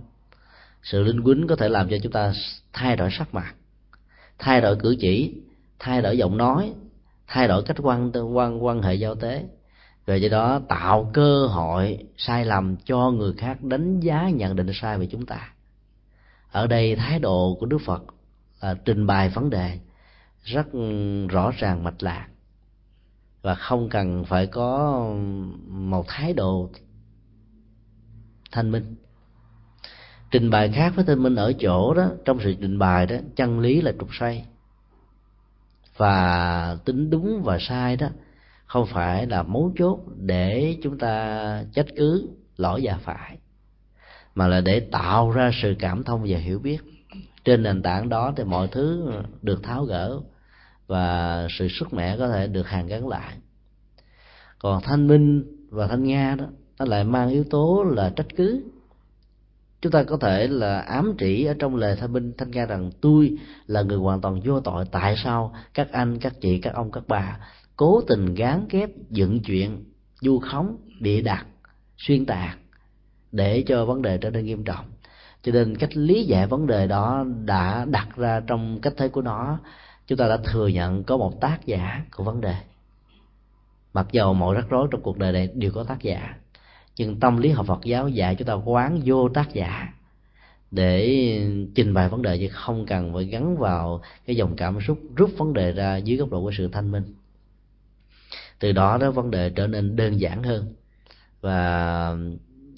Sự linh quýnh có thể làm cho chúng ta thay đổi sắc mặt, thay đổi cử chỉ, thay đổi giọng nói, thay đổi cách quan quan quan hệ giao tế rồi do đó tạo cơ hội sai lầm cho người khác đánh giá nhận định sai về chúng ta. Ở đây thái độ của đức phật là trình bày vấn đề rất rõ ràng mạch lạc. Và không cần phải có một thái độ thanh minh. Trình bày khác với thanh minh ở chỗ đó, trong sự trình bày đó, chân lý là trục xoay. Và tính đúng và sai đó không phải là mấu chốt để chúng ta trách cứ lỗi và phải, mà là để tạo ra sự cảm thông và hiểu biết. Trên nền tảng đó thì mọi thứ được tháo gỡ và sự sức mẻ có thể được hàn gắn lại. Còn thanh minh và thanh nga đó, nó lại mang yếu tố là trách cứ. Chúng ta có thể là ám chỉ ở trong lời thanh minh, thanh nga rằng tôi là người hoàn toàn vô tội, tại sao các anh, các chị, các ông, các bà cố tình gán ghép dựng chuyện du khống địa đặt, xuyên tạc để cho vấn đề trở nên nghiêm trọng. Cho nên cách lý giải vấn đề đó đã đặt ra trong cách thế của nó. Chúng ta đã thừa nhận có một tác giả của vấn đề. Mặc dầu mọi rắc rối trong cuộc đời này đều có tác giả, nhưng tâm lý học Phật giáo dạy chúng ta quán vô tác giả để trình bày vấn đề chứ không cần phải gắn vào cái dòng cảm xúc rút vấn đề ra dưới góc độ của sự thanh minh từ đó đó vấn đề trở nên đơn giản hơn và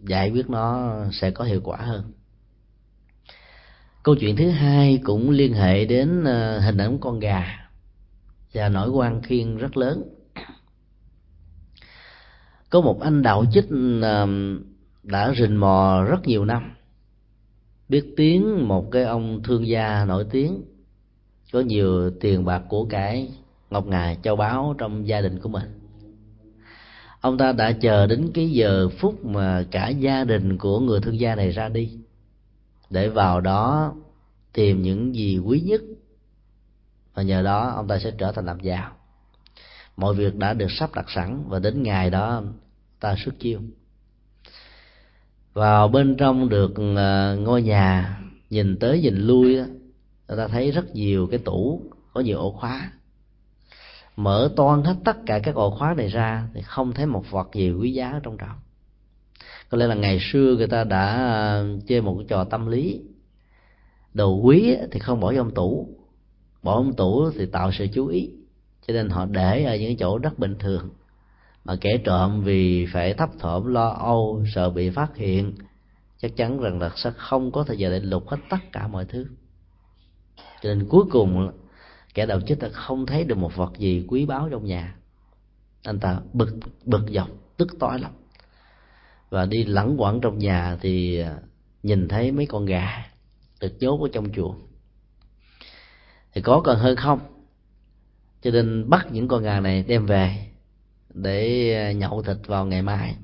giải quyết nó sẽ có hiệu quả hơn. Câu chuyện thứ hai cũng liên hệ đến ờ, hình ảnh con gà và nỗi quan khiên rất lớn. Có một anh đạo chích ờ, đã rình mò rất nhiều năm. Biết tiếng một cái ông thương gia nổi tiếng, có nhiều tiền bạc của cải ngọc ngà châu báu trong gia đình của mình. Ông ta đã chờ đến cái giờ phút mà cả gia đình của người thương gia này ra đi, để vào đó tìm những gì quý nhất. Và nhờ đó ông ta sẽ trở thành làm giàu. Mọi việc đã được sắp đặt sẵn và đến ngày đó ta xuất chiêu. Vào bên trong được à, ngôi nhà, nhìn tới nhìn lui ta thấy rất nhiều cái tủ, có nhiều ổ khóa mở toan hết tất cả các ổ khóa này ra thì không thấy một vật gì quý giá trong đó có lẽ là ngày xưa người ta đã à, chơi một cái trò tâm lý. Đồ quý thì không bỏ trong tủ. Bỏ trong tủ thì tạo sự chú ý. Cho nên họ để ở những chỗ rất bình thường. Mà kẻ trộm vì phải thấp thỏm, lo âu, sợ bị phát hiện, chắc chắn rằng là sẽ không có thời giờ để lục hết tất cả mọi thứ. Cho nên cuối cùng kẻ đầu chết ta không thấy được một vật gì quý báu trong nhà. Anh ta bực bực dọc, tức tối lắm. Và đi lẳng quẩn trong nhà thì à, nhìn thấy mấy con gà được nhốt ở trong chuồng. Thì có cần hơn không? Cho nên bắt những con gà này đem về để à, nhậu thịt vào ngày mai.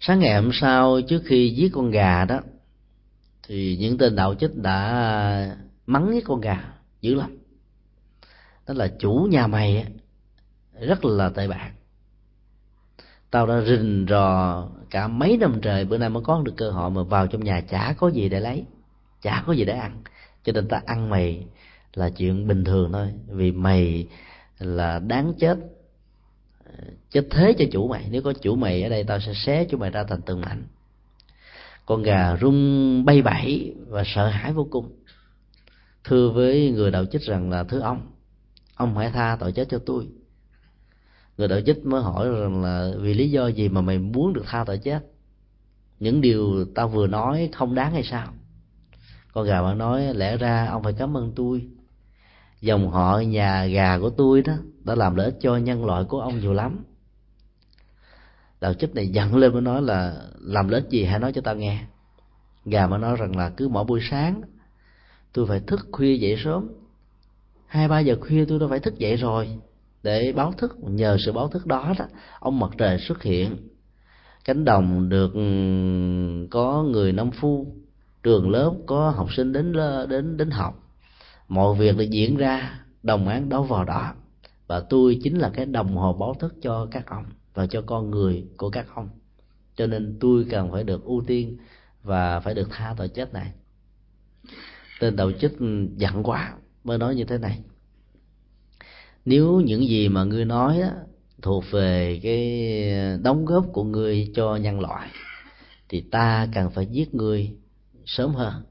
Sáng ngày hôm sau, trước khi giết con gà đó, thì những tên đạo chích đã à, mắng cái con gà dữ lắm. Đó là chủ nhà mày rất là tệ bạc. Tao đã rình rò cả mấy năm trời, bữa nay mới có được cơ hội mà vào trong nhà chả có gì để lấy, chả có gì để ăn. Cho nên ta ăn mày là chuyện bình thường thôi, vì mày là đáng chết chết thế cho chủ mày. Nếu có chủ mày ở đây, tao sẽ xé chủ mày ra thành từng mảnh. Con gà rung bay bẩy và sợ hãi vô cùng thưa với người đạo chích rằng là, thưa ông ông hãy tha tội chết cho tôi. Người đạo chích mới hỏi rằng là, vì lý do gì mà mày muốn được tha tội chết? Những điều tao vừa nói không đáng hay sao? Con gà bạn nói, lẽ ra ông phải cảm ơn tôi. Dòng họ nhà gà của tôi đó, đã làm lợi ích cho nhân loại của ông nhiều lắm. Đạo chích này giận lên mới nói là, làm lợi ích gì hãy nói cho tao nghe. Gà mới nói rằng là, cứ mỗi buổi sáng tôi phải thức khuya dậy sớm. Hai, ba giờ khuya tôi đã phải thức dậy rồi. Để báo thức, nhờ sự báo thức đó đó, ông mặt trời xuất hiện. Cánh đồng được có người nông phu, trường lớp có học sinh đến đến đến học. Mọi việc được diễn ra, đồng án đấu vào đó. Và tôi chính là cái đồng hồ báo thức cho các ông và cho con người của các ông. Cho nên tôi cần phải được ưu tiên và phải được tha tội chết này tên đạo chích giận quá mới nói như thế này. Nếu những gì mà ngươi nói á, thuộc về cái đóng góp của ngươi cho nhân loại thì ta cần phải giết ngươi sớm hơn.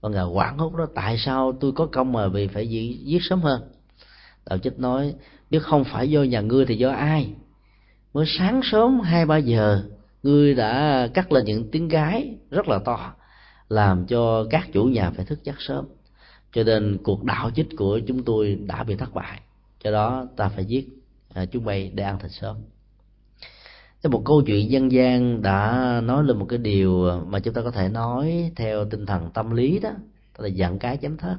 Con gà quảng hốt đó tại sao tôi có công mà vì phải giết sớm hơn? Đạo chích nói nếu không phải do nhà ngươi thì do ai? Mới sáng sớm hai ba giờ ngươi đã cắt lên những tiếng gái rất là to làm cho các chủ nhà phải thức giấc sớm. Cho nên cuộc đạo chích của chúng tôi đã bị thất bại. Cho đó ta phải giết à, chúng bay để ăn thịt sớm. Thế một câu chuyện dân gian đã nói lên một cái điều mà chúng ta có thể nói theo tinh thần tâm lý đó đó là dặn cái chấm thớt.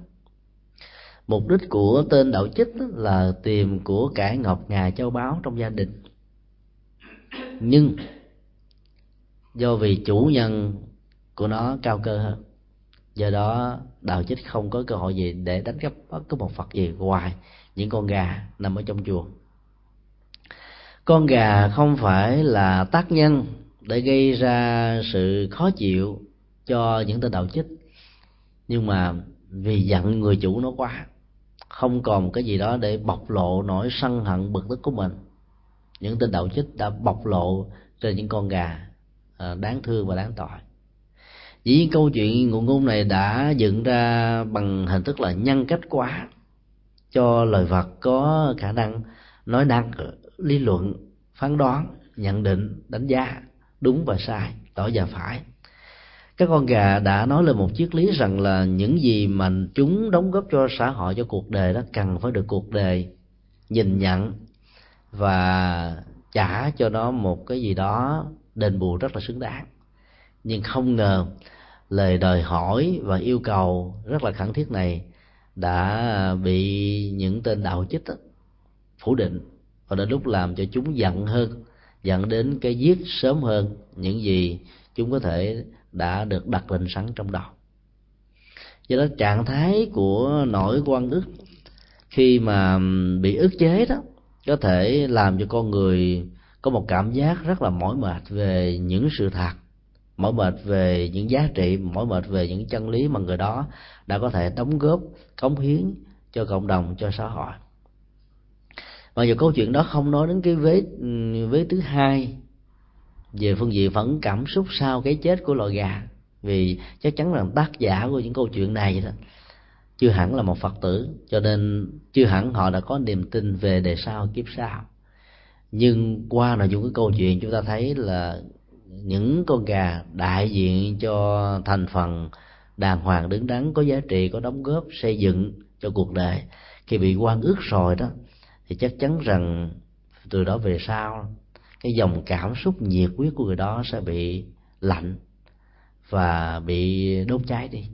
Mục đích của tên đạo chích là tìm của cải ngọc ngà châu báu trong gia đình. Nhưng do vì chủ nhân của nó cao cơ hơn. Do đó, đạo chích không có cơ hội gì để đánh cắp bất cứ một phật gì ngoài những con gà nằm ở trong chùa con gà không phải là tác nhân để gây ra sự khó chịu cho những tên đạo chích. Nhưng mà vì giận người chủ nó quá, không còn cái gì đó để bộc lộ nỗi sân hận bực tức của mình. Những tên đạo chích đã bộc lộ trên những con gà à, đáng thương và đáng tội dĩ nhiên câu chuyện ngụ ngôn này đã dựng ra bằng hình thức là nhân cách quá cho lời vật có khả năng nói năng, lý luận, phán đoán, nhận định, đánh giá đúng và sai, tỏ và phải. Các con gà đã nói lên một triết lý rằng là những gì mà chúng đóng góp cho xã hội, cho cuộc đời đó cần phải được cuộc đời nhìn nhận và trả cho nó một cái gì đó đền bù rất là xứng đáng. Nhưng không ngờ lời đòi hỏi và yêu cầu rất là khẩn thiết này đã bị những tên đạo chích phủ định và đến lúc làm cho chúng giận hơn, dẫn đến cái giết sớm hơn những gì chúng có thể đã được đặt lên sẵn trong đầu. Do đó trạng thái của nỗi quan ức khi mà bị ức chế đó có thể làm cho con người có một cảm giác rất là mỏi mệt về những sự thật mỏi mệt về những giá trị mỏi mệt về những chân lý mà người đó đã có thể đóng góp, cống hiến cho cộng đồng, cho xã hội. Và dù câu chuyện đó không nói đến cái vế vế thứ hai, về phương diện phẫn cảm, xúc sau cái chết của loài gà. Vì chắc chắn rằng tác giả của những câu chuyện này đó, chưa hẳn là một phật tử, cho nên chưa hẳn họ đã có niềm tin về đề sau kiếp sau. Nhưng qua nội dung cái câu chuyện, chúng ta thấy là những con gà đại diện cho thành phần đàng hoàng đứng đắn có giá trị, có đóng góp xây dựng cho cuộc đời. Khi bị quan ước rồi đó, thì chắc chắn rằng từ đó về sau, cái dòng cảm xúc nhiệt huyết của người đó sẽ bị lạnh và bị đốt cháy đi.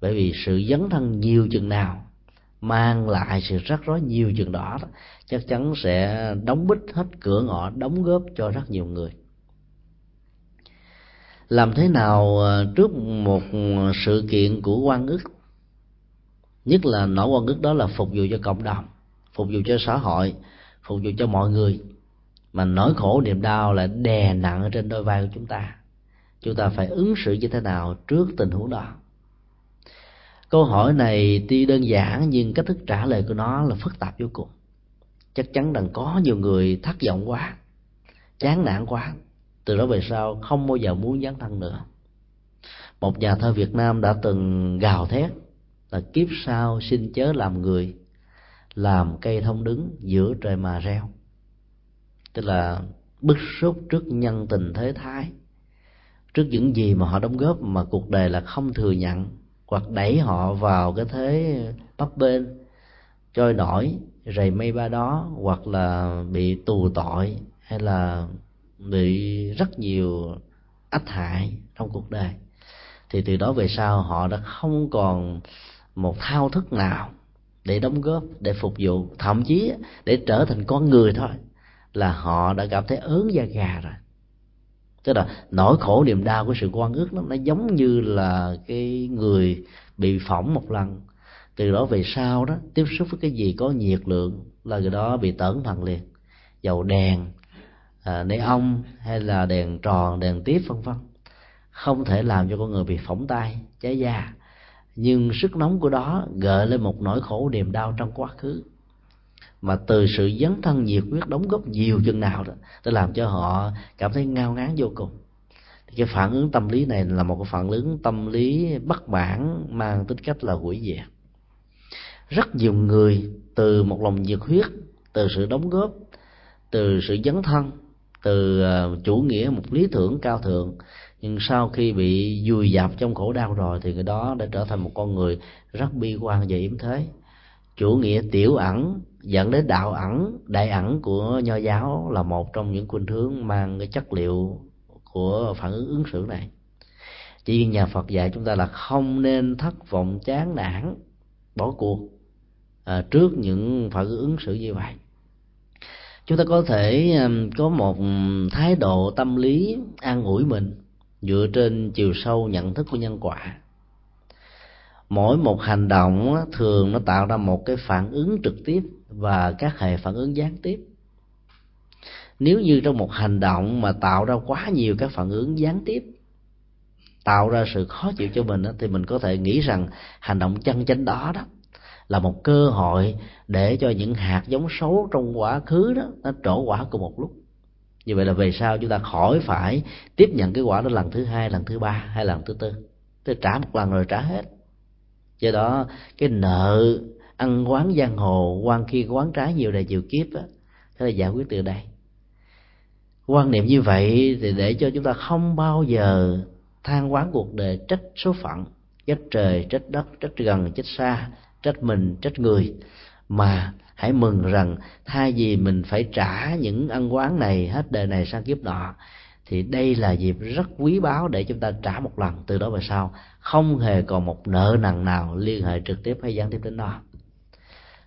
Bởi vì sự dấn thân nhiều chừng nào, mang lại sự rắc rối nhiều chừng đó, chắc chắn sẽ đóng bích hết cửa ngõ, đóng góp cho rất nhiều người làm thế nào ờ, trước một sự kiện của quan ức? Nhất là nỗi quan ức đó là phục vụ cho cộng đồng, phục vụ cho xã hội, phục vụ cho mọi người. Mà nỗi khổ niềm đau lại đè nặng ở trên đôi vai của chúng ta. Chúng ta phải ứng xử như thế nào trước tình huống đó? Câu hỏi này tuy đơn giản nhưng cách thức trả lời của nó là phức tạp vô cùng. Chắc chắn rằng có nhiều người thất vọng quá, chán nản quá từ đó về sau, không bao giờ muốn dấn thân nữa. Một nhà thơ việt nam đã từng gào thét là kiếp sau xin chớ làm người, làm cây thông đứng giữa trời mà reo. Tức là bức xúc trước nhân tình thế thái, trước những gì mà họ đóng góp mà cuộc đời là không thừa nhận, hoặc đẩy họ vào cái thế bấp bênh, trôi nổi, rầy mây ba đó, hoặc là bị tù tội, hay là bị rất nhiều ách hại trong cuộc đời. Thì từ đó về sau, họ đã không còn một thao thức nào để đóng góp, để phục vụ. Thậm chí để trở thành con người thôi, là họ đã cảm thấy ớn da gà rồi. Tức là nỗi khổ niềm đau của sự quan ước nó nó giống như là cái người bị phỏng một lần. Từ đó về sau đó, tiếp xúc với cái gì có nhiệt lượng là người đó bị tởn thần liền. Dầu đèn à, neon hay là đèn tròn đèn tiếp vân vân. Không thể làm cho con người bị phỏng tay cháy da. Nhưng sức nóng của đó gợi lên một nỗi khổ niềm đau trong quá khứ. Mà từ sự dấn thân nhiệt huyết đóng góp nhiều chừng nào đó để làm cho họ cảm thấy ngao ngán vô cùng. Thì cái phản ứng tâm lý này là một cái phản ứng tâm lý bất bản mang tính cách là hủy diệt. Rất nhiều người từ một lòng nhiệt huyết từ sự đóng góp từ sự dấn thân từ ờ, chủ nghĩa một lý tưởng cao thượng. Nhưng sau khi bị vùi dập trong khổ đau rồi thì người đó đã trở thành một con người rất bi quan và yếm thế. Chủ nghĩa tiểu ẩn dẫn đến đạo ẩn đại ẩn của nho giáo là một trong những khuynh hướng mang cái chất liệu của phản ứng ứng xử này. Chỉ nhà phật dạy chúng ta là không nên thất vọng chán nản bỏ cuộc à, trước những phản ứng xử như vậy chúng ta có thể có một thái độ tâm lý an ủi mình dựa trên chiều sâu nhận thức của nhân quả. Mỗi một hành động thường nó tạo ra một cái phản ứng trực tiếp và các hệ phản ứng gián tiếp. Nếu như trong một hành động mà tạo ra quá nhiều các phản ứng gián tiếp, tạo ra sự khó chịu cho mình thì mình có thể nghĩ rằng hành động chân chánh đó đó là một cơ hội để cho những hạt giống xấu trong quá khứ đó, nó trổ quả cùng một lúc. Như vậy là về sau chúng ta khỏi phải tiếp nhận cái quả đó lần thứ hai, lần thứ ba hay lần thứ tư. Tôi trả một lần rồi trả hết. Do đó, cái nợ ăn quán giang hồ, quan khi quán trái nhiều đời nhiều kiếp á thế là giải quyết từ đây. Quan niệm như vậy thì để cho chúng ta không bao giờ than quán cuộc đời trách số phận, trách trời, trách đất, trách gần, trách xa trách mình, trách người. Mà hãy mừng rằng thay vì mình phải trả những ân quán này, hết đời này sang kiếp nọ, thì đây là dịp rất quý báu để chúng ta trả một lần từ đó về sau. Không hề còn một nợ nần nào liên hệ trực tiếp hay gián tiếp đến đó.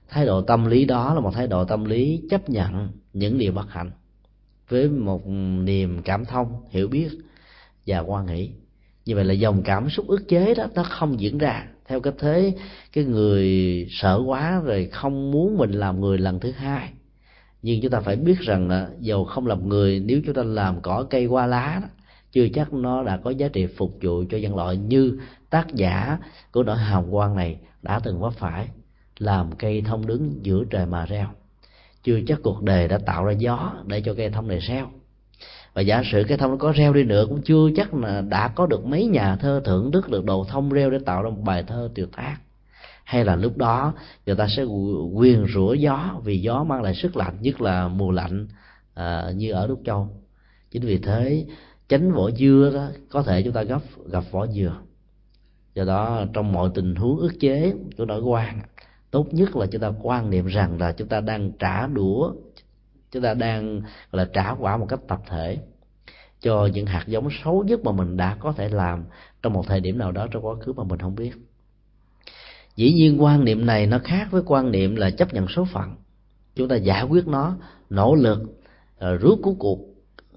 Thái độ tâm lý đó là một thái độ tâm lý chấp nhận những điều bất hạnh với một niềm cảm thông, hiểu biết và quan nghĩ. Như vậy là dòng cảm xúc ức chế đó, nó không diễn ra theo cái thế cái người sợ quá rồi không muốn mình làm người lần thứ hai. Nhưng chúng ta phải biết rằng là dầu không làm người nếu chúng ta làm cỏ cây qua lá đó, chưa chắc nó đã có giá trị phục vụ cho nhân loại như tác giả của nỗi hào quang này đã từng vấp phải. Làm cây thông đứng giữa trời mà reo. Chưa chắc cuộc đời đã tạo ra gió để cho cây thông này reo và giả sử cái thông nó có reo đi nữa cũng chưa chắc là đã có được mấy nhà thơ thưởng thức được đồ thông reo để tạo ra một bài thơ tuyệt tác hay là lúc đó người ta sẽ quyền rủa gió vì gió mang lại sức lạnh nhất là mùa lạnh à, như ở đúc châu. Chính vì thế tránh vỏ dưa đó có thể chúng ta gặp gặp vỏ dừa. Do đó trong mọi tình huống ức chế của nỗi quan tốt nhất là chúng ta quan niệm rằng là chúng ta đang trả đũa chúng ta đang, gọi là, trả quả một cách tập thể cho những hạt giống xấu nhất mà mình đã có thể làm trong một thời điểm nào đó trong quá khứ mà mình không biết. Dĩ nhiên quan niệm này nó khác với quan niệm là chấp nhận số phận. Chúng ta giải quyết nó, nỗ lực ờ, rước rút cuối cuộc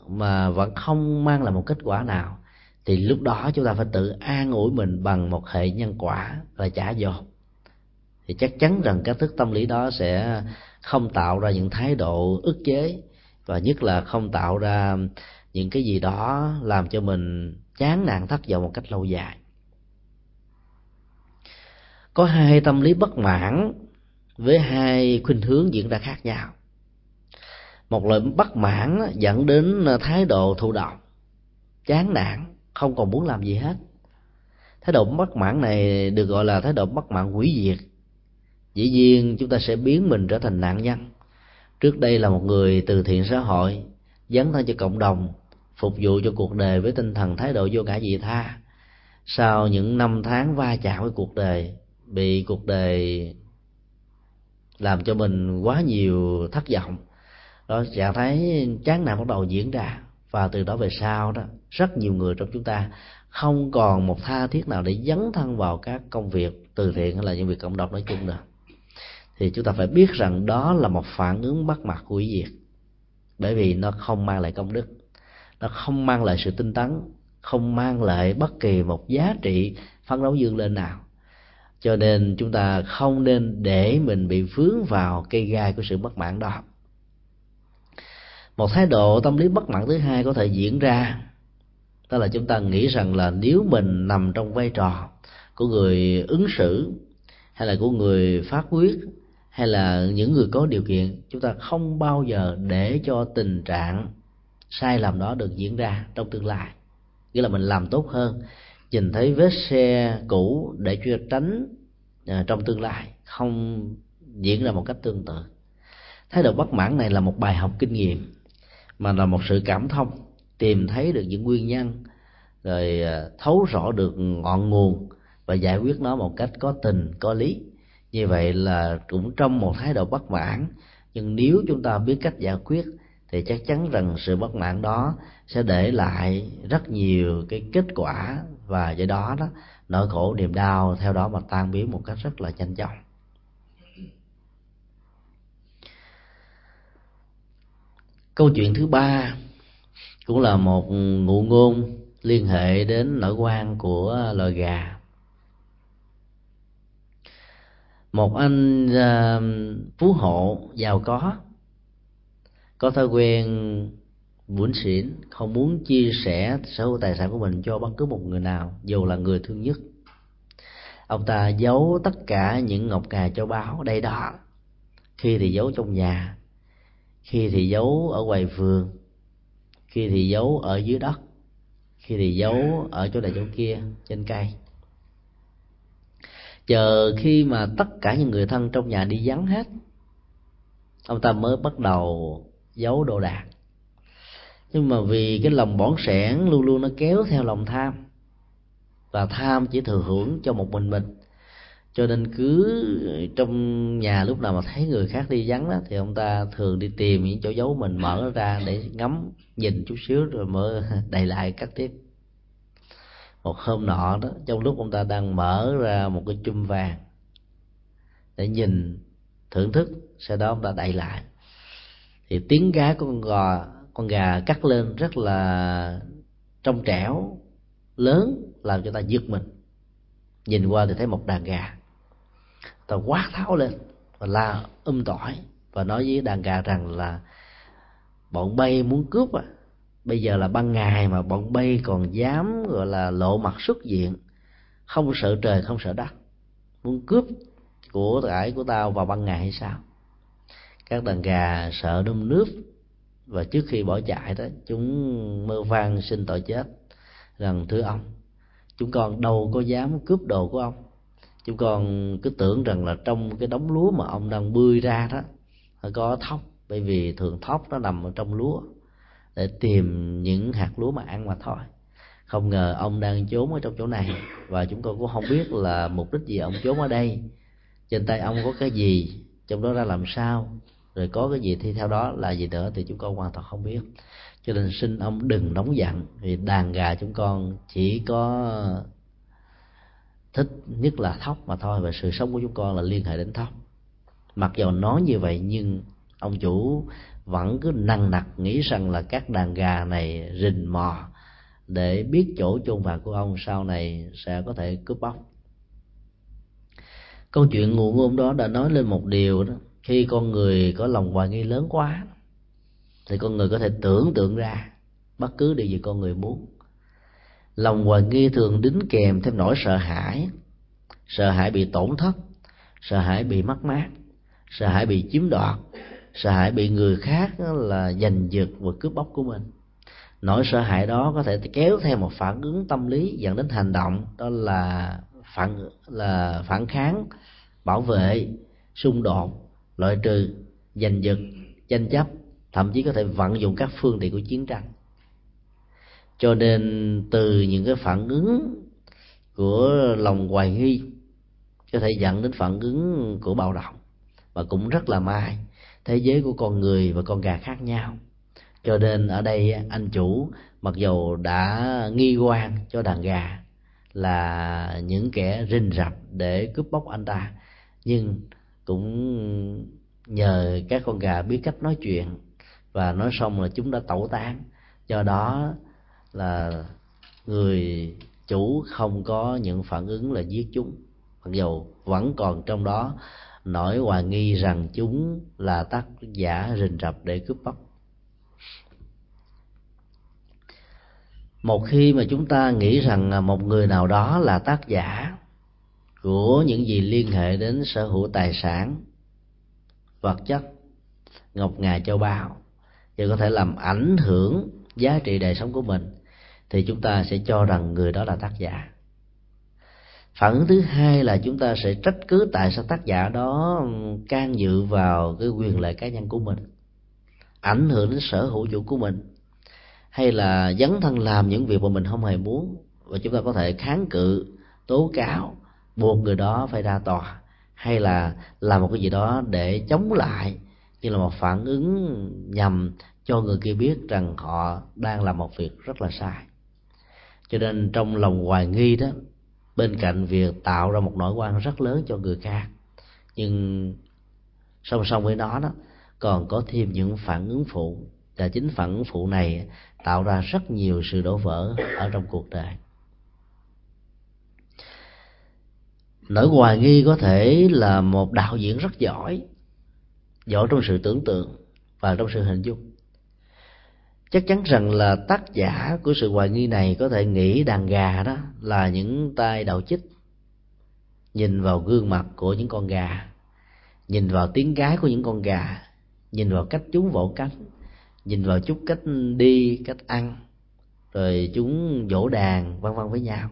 mà vẫn không mang lại một kết quả nào, thì lúc đó chúng ta phải tự an ủi mình bằng một hệ nhân quả là trả dồn thì chắc chắn rằng cách thức tâm lý đó sẽ không tạo ra những thái độ ức chế và nhất là không tạo ra những cái gì đó làm cho mình chán nản thất vọng một cách lâu dài. Có hai tâm lý bất mãn với hai khuynh hướng diễn ra khác nhau. Một loại bất mãn dẫn đến thái độ thụ động, chán nản, không còn muốn làm gì hết. Thái độ bất mãn này được gọi là thái độ bất mãn hủy diệt dĩ nhiên, chúng ta sẽ biến mình trở thành nạn nhân. Trước đây là một người từ thiện xã hội, dấn thân cho cộng đồng, phục vụ cho cuộc đời với tinh thần thái độ vô cả vị tha. Sau những năm tháng va chạm với cuộc đời, bị cuộc đời làm cho mình quá nhiều thất vọng, đó trạng thái chán nản bắt đầu diễn ra. Và từ đó về sau đó, rất nhiều người trong chúng ta không còn một tha thiết nào để dấn thân vào các công việc từ thiện hay là những việc cộng đồng nói chung nữa thì chúng ta phải biết rằng đó là một phản ứng bắt mặt của diệt bởi vì nó không mang lại công đức, nó không mang lại sự tinh tấn, không mang lại bất kỳ một giá trị phấn đấu dương lên nào. Cho nên chúng ta không nên để mình bị vướng vào cây gai của sự bất mãn đó. Một thái độ tâm lý bất mãn thứ hai có thể diễn ra, đó là chúng ta nghĩ rằng là nếu mình nằm trong vai trò của người ứng xử hay là của người phát quyết hay là những người có điều kiện chúng ta không bao giờ để cho tình trạng sai lầm đó được diễn ra trong tương lai. Nghĩa là mình làm tốt hơn nhìn thấy vết xe cũ để cho tránh à, trong tương lai không diễn ra một cách tương tự. Thái độ bất mãn này là một bài học kinh nghiệm mà là một sự cảm thông tìm thấy được những nguyên nhân rồi à, thấu rõ được ngọn nguồn và giải quyết nó một cách có tình có lý như vậy là cũng trong một thái độ bất mãn. Nhưng nếu chúng ta biết cách giải quyết, thì chắc chắn rằng sự bất mãn đó sẽ để lại rất nhiều cái kết quả. Và do đó đó, nỗi khổ niềm đau theo đó mà tan biến một cách rất là nhanh chóng. Câu chuyện thứ ba cũng là một ngụ ngôn liên hệ đến nỗi quan của loài gà. Một anh uh, phú hộ giàu có. Có thói quen buồn xỉn không muốn chia sẻ sở hữu tài sản của mình cho bất cứ một người nào dù là người thương nhất. Ông ta giấu tất cả những ngọc ngà châu báu đây đó. Khi thì giấu trong nhà khi thì giấu ở ngoài vườn khi thì giấu ở dưới đất khi thì giấu ở chỗ này chỗ kia trên cây chờ khi mà tất cả những người thân trong nhà đi vắng hết, ông ta mới bắt đầu giấu đồ đạc. Nhưng mà vì cái lòng bỏng sẻn luôn luôn nó kéo theo lòng tham, và tham chỉ thừa hưởng cho một mình mình. Cho nên cứ trong nhà lúc nào mà thấy người khác đi vắng đó thì ông ta thường đi tìm những chỗ giấu mình, mở ra để ngắm, nhìn chút xíu rồi mới đầy lại cắt tiếp một hôm nọ đó, trong lúc ông ta đang mở ra một cái chum vàng để nhìn, thưởng thức, sau đó ông ta đậy lại. Thì tiếng gái của con gà con gà cắt lên rất là trong trẻo, lớn, làm cho ta giật mình. Nhìn qua thì thấy một đàn gà. Ta quát tháo lên và la um tỏi và nói với đàn gà rằng là, bọn bay muốn cướp à bây giờ là ban ngày mà bọn bay còn dám, gọi là, lộ mặt xuất diện. Không sợ trời, không sợ đất. Muốn cướp của cải của tao vào ban ngày hay sao? Các đàn gà sợ đâm nước. Và trước khi bỏ chạy đó, chúng mơ vang xin tội chết. Rằng, thưa ông, chúng con đâu có dám cướp đồ của ông. Chúng con cứ tưởng rằng là trong cái đống lúa mà ông đang bươi ra đó có thóc. Bởi vì thường thóc nó nằm ở trong lúa để tìm những hạt lúa mà ăn mà thôi. Không ngờ ông đang trốn ở trong chỗ này và chúng tôi cũng không biết là mục đích gì ông trốn ở đây. Trên tay ông có cái gì, trong đó ra làm sao, rồi có cái gì thì theo đó là gì nữa thì chúng con hoàn toàn không biết. Cho nên xin ông đừng nóng giận, vì đàn gà chúng con chỉ có thích nhất là thóc mà thôi và sự sống của chúng con là liên hệ đến thóc. Mặc dù nói như vậy nhưng ông chủ vẫn cứ nặng nặc nghĩ rằng là các đàn gà này rình mò để biết chỗ chôn vàng của ông sau này sẽ có thể cướp bóc. Câu chuyện ngụ ngôn đó đã nói lên một điều đó. Khi con người có lòng hoài nghi lớn quá, thì con người có thể tưởng tượng ra bất cứ điều gì con người muốn. Lòng hoài nghi thường đính kèm thêm nỗi sợ hãi. Sợ hãi bị tổn thất, sợ hãi bị mất mát, sợ hãi bị chiếm đoạt sợ hãi bị người khác là giành giật và cướp bóc của mình. Nỗi sợ hãi đó có thể kéo theo một phản ứng tâm lý dẫn đến hành động, đó là phản là phản kháng, bảo vệ, xung đột, loại trừ, giành giật, tranh chấp, thậm chí có thể vận dụng các phương tiện của chiến tranh. Cho nên từ những cái phản ứng của lòng hoài nghi có thể dẫn đến phản ứng của bạo động, và cũng rất là may thế giới của con người và con gà khác nhau. Cho nên ở đây anh chủ mặc dù đã nghi quan cho đàn gà là những kẻ rình rập để cướp bóc anh ta, nhưng cũng nhờ các con gà biết cách nói chuyện và nói xong là chúng đã tẩu tán. Do đó là người chủ không có những phản ứng là giết chúng, mặc dù vẫn còn trong đó nỗi hoài nghi rằng chúng là tác giả rình rập để cướp bóc. Một khi mà chúng ta nghĩ rằng một người nào đó là tác giả của những gì liên hệ đến sở hữu tài sản, vật chất, ngọc ngà châu báu, và có thể làm ảnh hưởng giá trị đời sống của mình, thì chúng ta sẽ cho rằng người đó là tác giả phản ứng thứ hai là chúng ta sẽ trách cứ tại sao tác giả đó can dự vào cái quyền lợi cá nhân của mình, ảnh hưởng đến sở hữu chủ của mình, hay là dấn thân làm những việc mà mình không hề muốn. Và chúng ta có thể kháng cự, tố cáo, buộc người đó phải ra tòa, hay là làm một cái gì đó để chống lại như là một phản ứng nhằm cho người kia biết rằng họ đang làm một việc rất là sai. Cho nên trong lòng hoài nghi đó bên cạnh việc tạo ra một nỗi quan rất lớn cho người khác, nhưng song song với nó đó, còn có thêm những phản ứng phụ. Và chính phản ứng phụ này tạo ra rất nhiều sự đổ vỡ ở trong cuộc đời. Nỗi hoài nghi có thể là một đạo diễn rất giỏi giỏi trong sự tưởng tượng và trong sự hình dung chắc chắn rằng là tác giả của sự hoài nghi này có thể nghĩ đàn gà đó là những tay đạo chích. Nhìn vào gương mặt của những con gà, nhìn vào tiếng gái của những con gà, nhìn vào cách chúng vỗ cánh, nhìn vào chút cách đi, cách ăn, rồi chúng vỗ đàn, vân vân với nhau.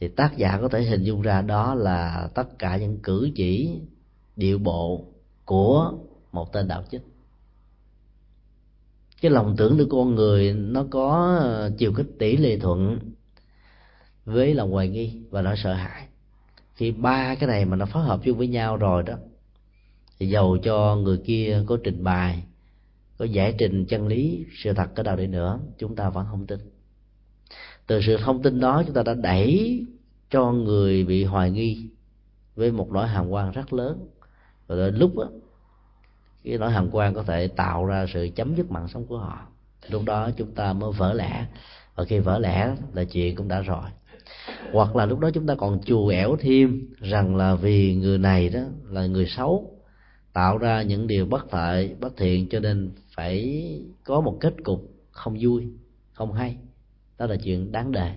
Thì tác giả có thể hình dung ra đó là tất cả những cử chỉ, điệu bộ của một tên đạo chích cái lòng tưởng của con người nó có ờ, chiều kích tỷ lệ thuận với lòng hoài nghi và nỗi sợ hãi. Khi ba cái này mà nó phối hợp chung với nhau rồi đó thì giàu cho người kia có trình bày có giải trình chân lý sự thật cái nào đi nữa chúng ta vẫn không tin. Từ sự thông tin đó chúng ta đã đẩy cho người bị hoài nghi với một nỗi hàm quan rất lớn. Và đến lúc đó, cái nỗi hàm quan có thể tạo ra sự chấm dứt mạng sống của họ. Lúc đó chúng ta mới vỡ lẽ. Và khi vỡ lẽ là chuyện cũng đã rồi. Hoặc là lúc đó chúng ta còn chù ẻo thêm rằng là vì người này đó là người xấu, tạo ra những điều bất lợi bất thiện cho nên phải có một kết cục không vui, không hay. Đó là chuyện đáng đề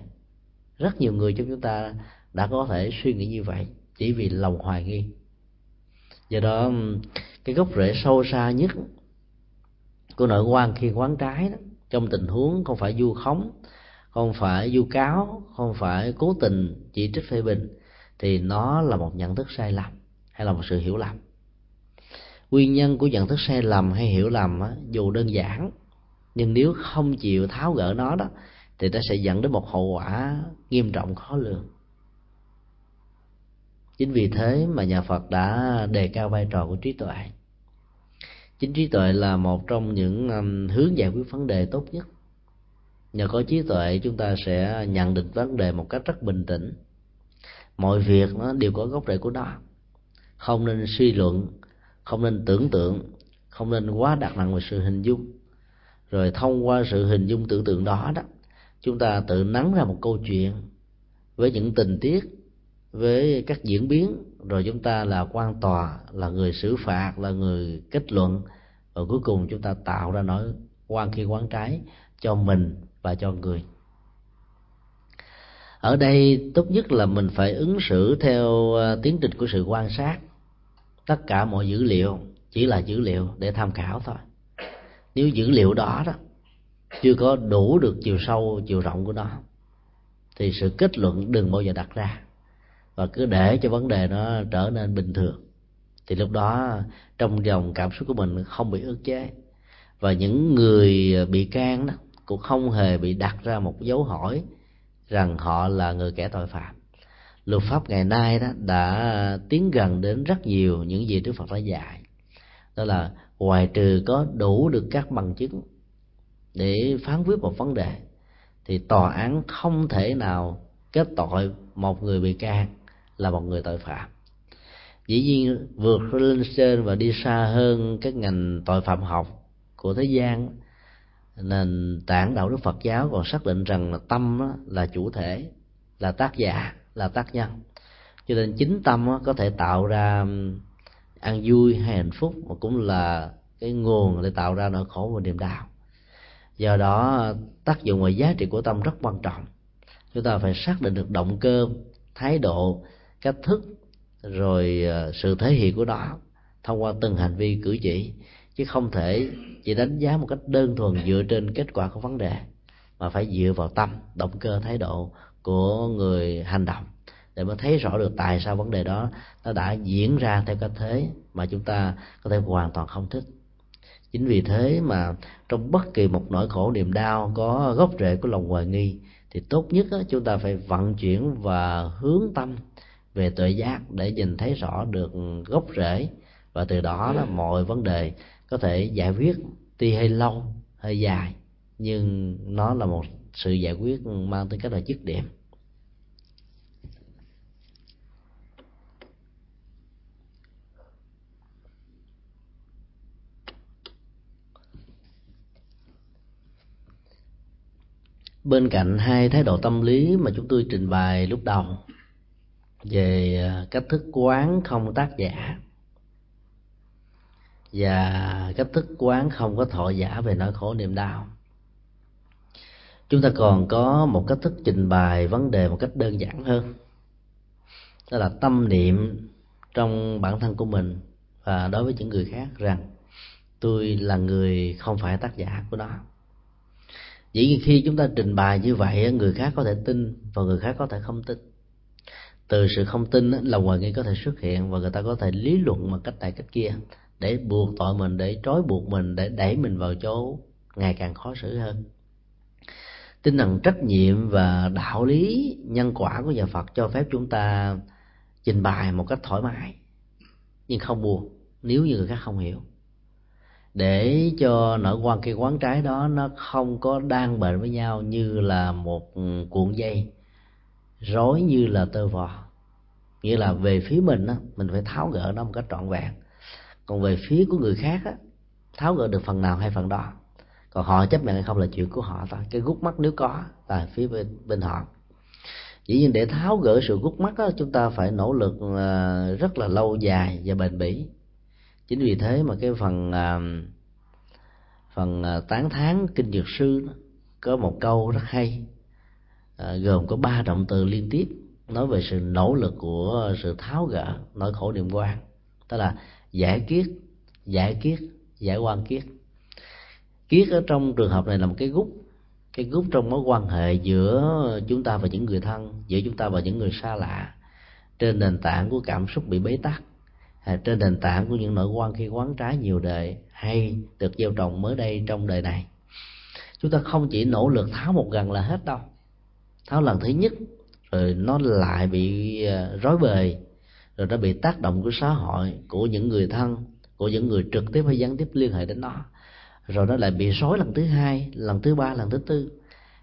rất nhiều người trong chúng ta đã có thể suy nghĩ như vậy chỉ vì lòng hoài nghi. Do đó cái gốc rễ sâu xa nhất của nội quan khi quán trái đó. Trong tình huống không phải du khống không phải du cáo không phải cố tình chỉ trích phê bình thì nó là một nhận thức sai lầm hay là một sự hiểu lầm. Nguyên nhân của nhận thức sai lầm hay hiểu lầm á, dù đơn giản nhưng nếu không chịu tháo gỡ nó đó thì nó sẽ dẫn đến một hậu quả nghiêm trọng khó lường. Chính vì thế mà nhà phật đã đề cao vai trò của trí tuệ chính trí tuệ là một trong những hướng giải quyết vấn đề tốt nhất. Nhờ có trí tuệ, chúng ta sẽ nhận định vấn đề một cách rất bình tĩnh. Mọi việc nó đều có gốc rễ của nó. Không nên suy luận, không nên tưởng tượng, không nên quá đặt nặng về sự hình dung. Rồi thông qua sự hình dung tưởng tượng đó đó, chúng ta tự nắn ra một câu chuyện với những tình tiết với các diễn biến. Rồi chúng ta là quan tòa, là người xử phạt, là người kết luận. Và cuối cùng chúng ta tạo ra nỗi quan khi quán trái cho mình và cho người. Ở đây tốt nhất là mình phải ứng xử theo ờ, tiến trình của sự quan sát. Tất cả mọi dữ liệu chỉ là dữ liệu để tham khảo thôi. Nếu dữ liệu đó đó chưa có đủ được chiều sâu, chiều rộng của nó, thì sự kết luận đừng bao giờ đặt ra và cứ để cho vấn đề nó trở nên bình thường. Thì lúc đó, trong dòng cảm xúc của mình không bị ức chế. Và những người bị can đó cũng không hề bị đặt ra một dấu hỏi rằng họ là người kẻ tội phạm. Luật pháp ngày nay đó đã tiến gần đến rất nhiều những gì Đức Phật đã dạy. Đó là ngoài trừ có đủ được các bằng chứng để phán quyết một vấn đề, thì tòa án không thể nào kết tội một người bị can là một người tội phạm. Dĩ nhiên vượt lên trên và đi xa hơn các ngành tội phạm học của thế gian nền tảng đạo đức Phật giáo còn xác định rằng là tâm là chủ thể là tác giả là tác nhân. Cho nên chính tâm có thể tạo ra ăn vui hay hạnh phúc mà cũng là cái nguồn để tạo ra nỗi khổ và niềm đau. Do đó tác dụng và giá trị của tâm rất quan trọng. Chúng ta phải xác định được động cơ thái độ cách thức, rồi ờ, sự thể hiện của nó thông qua từng hành vi cử chỉ, chứ không thể chỉ đánh giá một cách đơn thuần dựa trên kết quả của vấn đề, mà phải dựa vào tâm, động cơ, thái độ của người hành động để mới thấy rõ được tại sao vấn đề đó nó đã diễn ra theo cách thế mà chúng ta có thể hoàn toàn không thích. Chính vì thế mà trong bất kỳ một nỗi khổ, niềm đau có gốc rễ của lòng hoài nghi, thì tốt nhất chúng ta phải vận chuyển và hướng tâm về tuệ giác để nhìn thấy rõ được gốc rễ. Và từ đó là mọi vấn đề có thể giải quyết tuy hơi lâu hơi dài nhưng nó là một sự giải quyết mang tính cách là dứt điểm. Bên cạnh hai thái độ tâm lý mà chúng tôi trình bày lúc đầu về à, cách thức quán không tác giả. Và cách thức quán không có thọ giả về nỗi khổ niềm đau. Chúng ta còn có một cách thức trình bày vấn đề một cách đơn giản hơn. Đó là tâm niệm trong bản thân của mình. Và đối với những người khác rằng, tôi là người không phải tác giả của nó. Dĩ nhiên khi chúng ta trình bày như vậy, người khác có thể tin và người khác có thể không tin từ sự không tin là hoài nghi có thể xuất hiện và người ta có thể lý luận bằng cách này cách kia, để buộc tội mình, để trói buộc mình, để đẩy mình vào chỗ ngày càng khó xử hơn. Tinh thần trách nhiệm và đạo lý nhân quả của nhà phật cho phép chúng ta trình bày một cách thoải mái, nhưng không buồn, nếu như người khác không hiểu. Để cho nỗi quan cây quán trái đó nó không có đang bệnh với nhau như là một cuộn dây rối như là tơ vò. Nghĩa là về phía mình á mình phải tháo gỡ nó một cách trọn vẹn. Còn về phía của người khác á tháo gỡ được phần nào hay phần đó. Còn họ chấp nhận hay không là chuyện của họ thôi. Cái gút mắt nếu có là phía bên bên họ. Dĩ nhiên để tháo gỡ sự gút mắt đó, chúng ta phải nỗ lực à, rất là lâu dài và bền bỉ. Chính vì thế mà cái phần à, phần à, tán thán kinh dược sư đó, có một câu rất hay. Ờ, gồm có ba động từ liên tiếp. Nói về sự nỗ lực của sự tháo gỡ, nỗi khổ niềm quan. Tức là giải kiết giải kiết, giải quan kiết. Kiết ở trong trường hợp này là một cái gút. Cái gút trong mối quan hệ giữa chúng ta và những người thân, giữa chúng ta và những người xa lạ. Trên nền tảng của cảm xúc bị bế tắc trên nền tảng của những nỗi quan khi quán trái nhiều đời, hay được gieo trồng mới đây trong đời này. Chúng ta không chỉ nỗ lực tháo một gần là hết đâu tháo lần thứ nhất, rồi nó lại bị ờ, rối bời. Rồi nó bị tác động của xã hội, của những người thân, của những người trực tiếp hay gián tiếp liên hệ đến nó. Rồi nó lại bị rối lần thứ hai, lần thứ ba, lần thứ tư.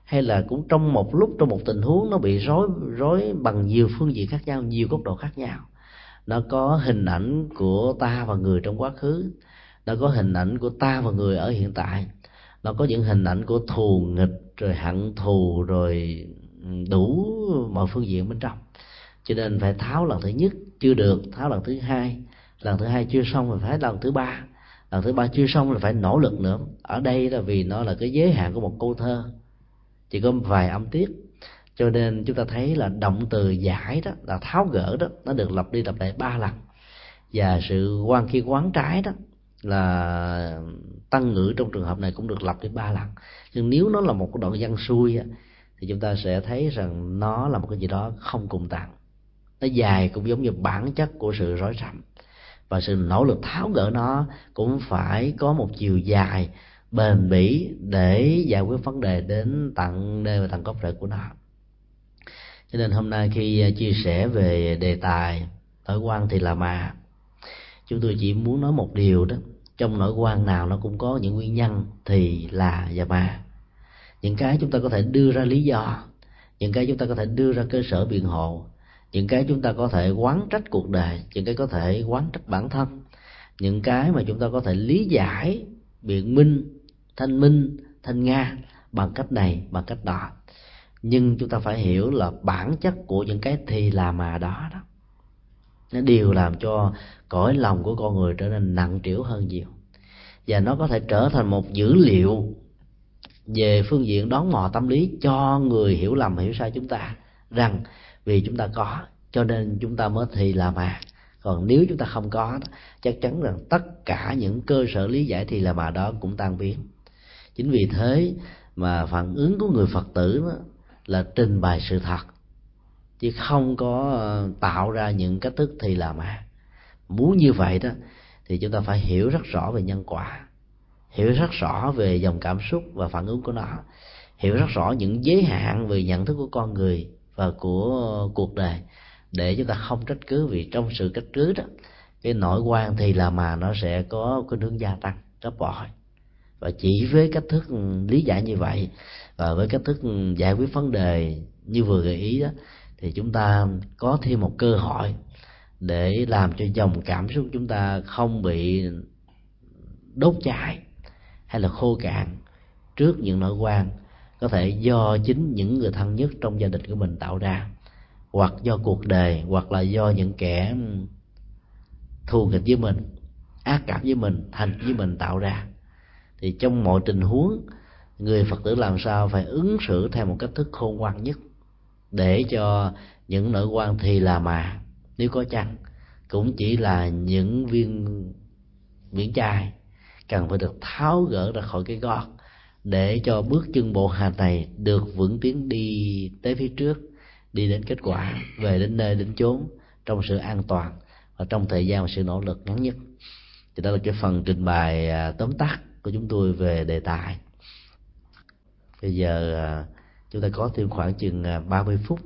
Hay là cũng trong một lúc, trong một tình huống nó bị rối rối bằng nhiều phương diện khác nhau, nhiều góc độ khác nhau. Nó có hình ảnh của ta và người trong quá khứ. Nó có hình ảnh của ta và người ở hiện tại. Nó có những hình ảnh của thù nghịch, rồi hận thù, rồi đủ mọi phương diện bên trong. Cho nên phải tháo lần thứ nhất chưa được, tháo lần thứ hai. Lần thứ hai chưa xong rồi phải lần thứ ba. Lần thứ ba chưa xong là phải nỗ lực nữa. Ở đây là vì nó là cái giới hạn của một câu thơ, chỉ có vài âm tiết. Cho nên chúng ta thấy là động từ giải đó, là tháo gỡ đó, nó được lặp đi lặp lại ba lần. Và sự quan khi quán trái đó là tăng ngữ trong trường hợp này cũng được lặp đi ba lần. Nhưng nếu nó là một đoạn văn xuôi thì chúng ta sẽ thấy rằng nó là một cái gì đó không cùng tặng nó dài cũng giống như bản chất của sự rối rắm. Và sự nỗ lực tháo gỡ nó cũng phải có một chiều dài bền bỉ để giải quyết vấn đề đến tận nơi và tận gốc rễ của nó. Cho nên hôm nay khi à, chia sẻ về đề tài nỗi quan thì là mà chúng tôi chỉ muốn nói một điều đó. Trong nỗi quan nào nó cũng có những nguyên nhân thì là và mà những cái chúng ta có thể đưa ra lý do, những cái chúng ta có thể đưa ra cơ sở biện hộ, những cái chúng ta có thể quán trách cuộc đời, những cái có thể quán trách bản thân, những cái mà chúng ta có thể lý giải biện minh, thanh minh, thanh nga bằng cách này, bằng cách đó. Nhưng chúng ta phải hiểu là bản chất của những cái thì là mà đó đó. Nó đều làm cho cõi lòng của con người trở nên nặng trĩu hơn nhiều. Và nó có thể trở thành một dữ liệu về phương diện đón mò tâm lý cho người hiểu lầm, hiểu sai chúng ta rằng vì chúng ta có, cho nên chúng ta mới thì là mà. Còn nếu chúng ta không có chắc chắn rằng tất cả những cơ sở lý giải thì là mà đó cũng tan biến. Chính vì thế mà phản ứng của người phật tử đó là trình bày sự thật, chứ không có ờ, tạo ra những cách thức thì là mà. Muốn như vậy đó, thì chúng ta phải hiểu rất rõ về nhân quả hiểu rất rõ về dòng cảm xúc và phản ứng của nó. Hiểu rất rõ những giới hạn về nhận thức của con người và của cuộc đời để chúng ta không trách cứ vì trong sự trách cứ đó, cái nội quan thì là mà nó sẽ có cái hướng gia tăng gấp bội và chỉ với cách thức lý giải như vậy và với cách thức giải quyết vấn đề như vừa gợi ý đó, thì chúng ta có thêm một cơ hội để làm cho dòng cảm xúc chúng ta không bị đốt cháy hay là khô cạn trước những nỗi quan, có thể do chính những người thân nhất trong gia đình của mình tạo ra, hoặc do cuộc đời, hoặc là do những kẻ thù nghịch với mình, ác cảm với mình thành với mình tạo ra. Thì trong mọi tình huống, người phật tử làm sao phải ứng xử theo một cách thức khôn ngoan nhất để cho những nỗi quan thì là mà, nếu có chăng cũng chỉ là những viên, miễn chai cần phải được tháo gỡ ra khỏi cái gót để cho bước chân bộ hành này được vững tiến đi tới phía trước đi đến kết quả về đến nơi đến chốn trong sự an toàn và trong thời gian và sự nỗ lực ngắn nhất. Thì đó là cái phần trình bày à, tóm tắt của chúng tôi về đề tài. Bây giờ à, chúng ta có thêm khoảng chừng à, 30 phút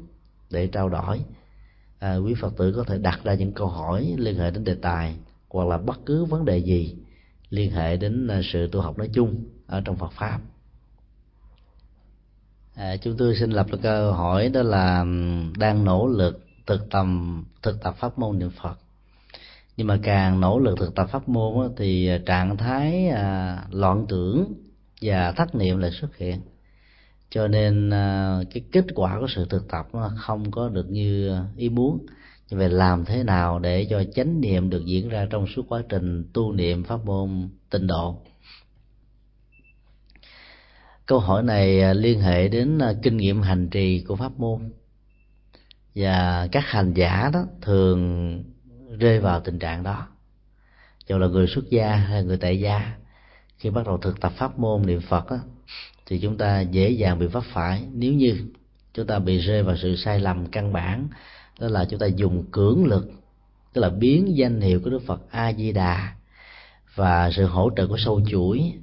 để trao đổi. À, quý phật tử có thể đặt ra những câu hỏi liên hệ đến đề tài hoặc là bất cứ vấn đề gì liên hệ đến à, sự tu học nói chung ở trong Phật pháp. À, chúng tôi xin lập được câu hỏi đó là đang nỗ lực thực tầm thực tập pháp môn niệm Phật. Nhưng mà càng nỗ lực thực tập pháp môn thì à, trạng thái à, loạn tưởng và thất niệm lại xuất hiện. Cho nên à, cái kết quả của sự thực tập nó không có được như à, ý muốn về làm thế nào để cho chánh niệm được diễn ra trong suốt quá trình tu niệm pháp môn tịnh độ? Câu hỏi này à, liên hệ đến à, kinh nghiệm hành trì của pháp môn. Và các hành giả đó thường rơi vào tình trạng đó. Dù là người xuất gia hay người tại gia khi bắt đầu thực tập pháp môn niệm phật đó, thì chúng ta dễ dàng bị vấp phải. Nếu như chúng ta bị rơi vào sự sai lầm căn bản đó là chúng ta dùng cưỡng lực, tức là biến danh hiệu của đức phật a di đà và sự hỗ trợ của sâu chuỗi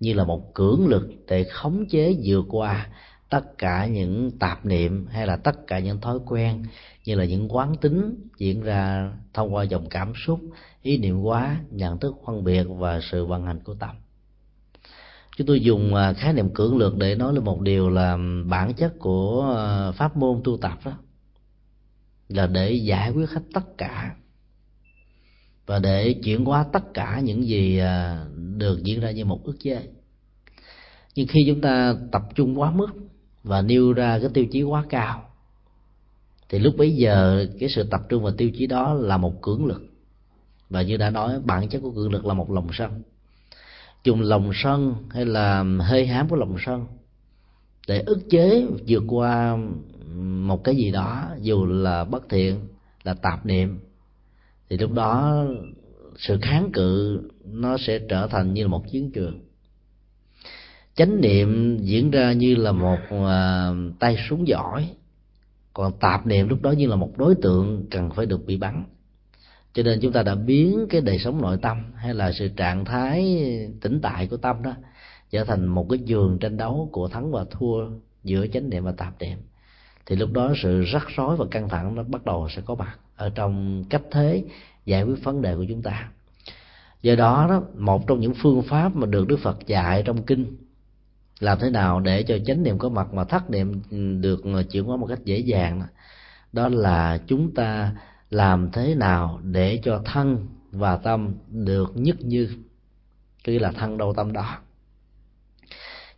như là một cưỡng lực để khống chế vượt qua tất cả những tạp niệm hay là tất cả những thói quen như là những quán tính diễn ra thông qua dòng cảm xúc, ý niệm quá nhận thức phân biệt và sự vận hành của tâm. Chúng tôi dùng à, khái niệm cưỡng lực để nói lên một điều là bản chất của à, pháp môn tu tập đó là để giải quyết hết tất cả. Và để chuyển hóa tất cả những gì à, được diễn ra như một ước chế. Nhưng khi chúng ta tập trung quá mức và nêu ra cái tiêu chí quá cao, thì lúc bấy giờ cái sự tập trung vào tiêu chí đó là một cưỡng lực. Và như đã nói, bản chất của cưỡng lực là một lòng sân. Dùng lòng sân hay là hơi hám của lòng sân để ức chế vượt qua một cái gì đó dù là bất thiện là tạp niệm thì lúc đó sự kháng cự nó sẽ trở thành như là một chiến trường. Chánh niệm diễn ra như là một uh, tay súng giỏi còn tạp niệm lúc đó như là một đối tượng cần phải được bị bắn. Cho nên chúng ta đã biến cái đời sống nội tâm hay là sự trạng thái tĩnh tại của tâm đó trở thành một cái giường tranh đấu của thắng và thua giữa chánh niệm và tạp niệm thì lúc đó sự rắc rối và căng thẳng nó bắt đầu sẽ có mặt ở trong cách thế giải quyết vấn đề của chúng ta. Do đó đó, một trong những phương pháp mà được đức phật dạy trong kinh làm thế nào để cho chánh niệm có mặt mà thất niệm ừ, được chuyển hóa một cách dễ dàng đó là chúng ta làm thế nào để cho thân và tâm được nhất như, tức là thân đâu tâm đó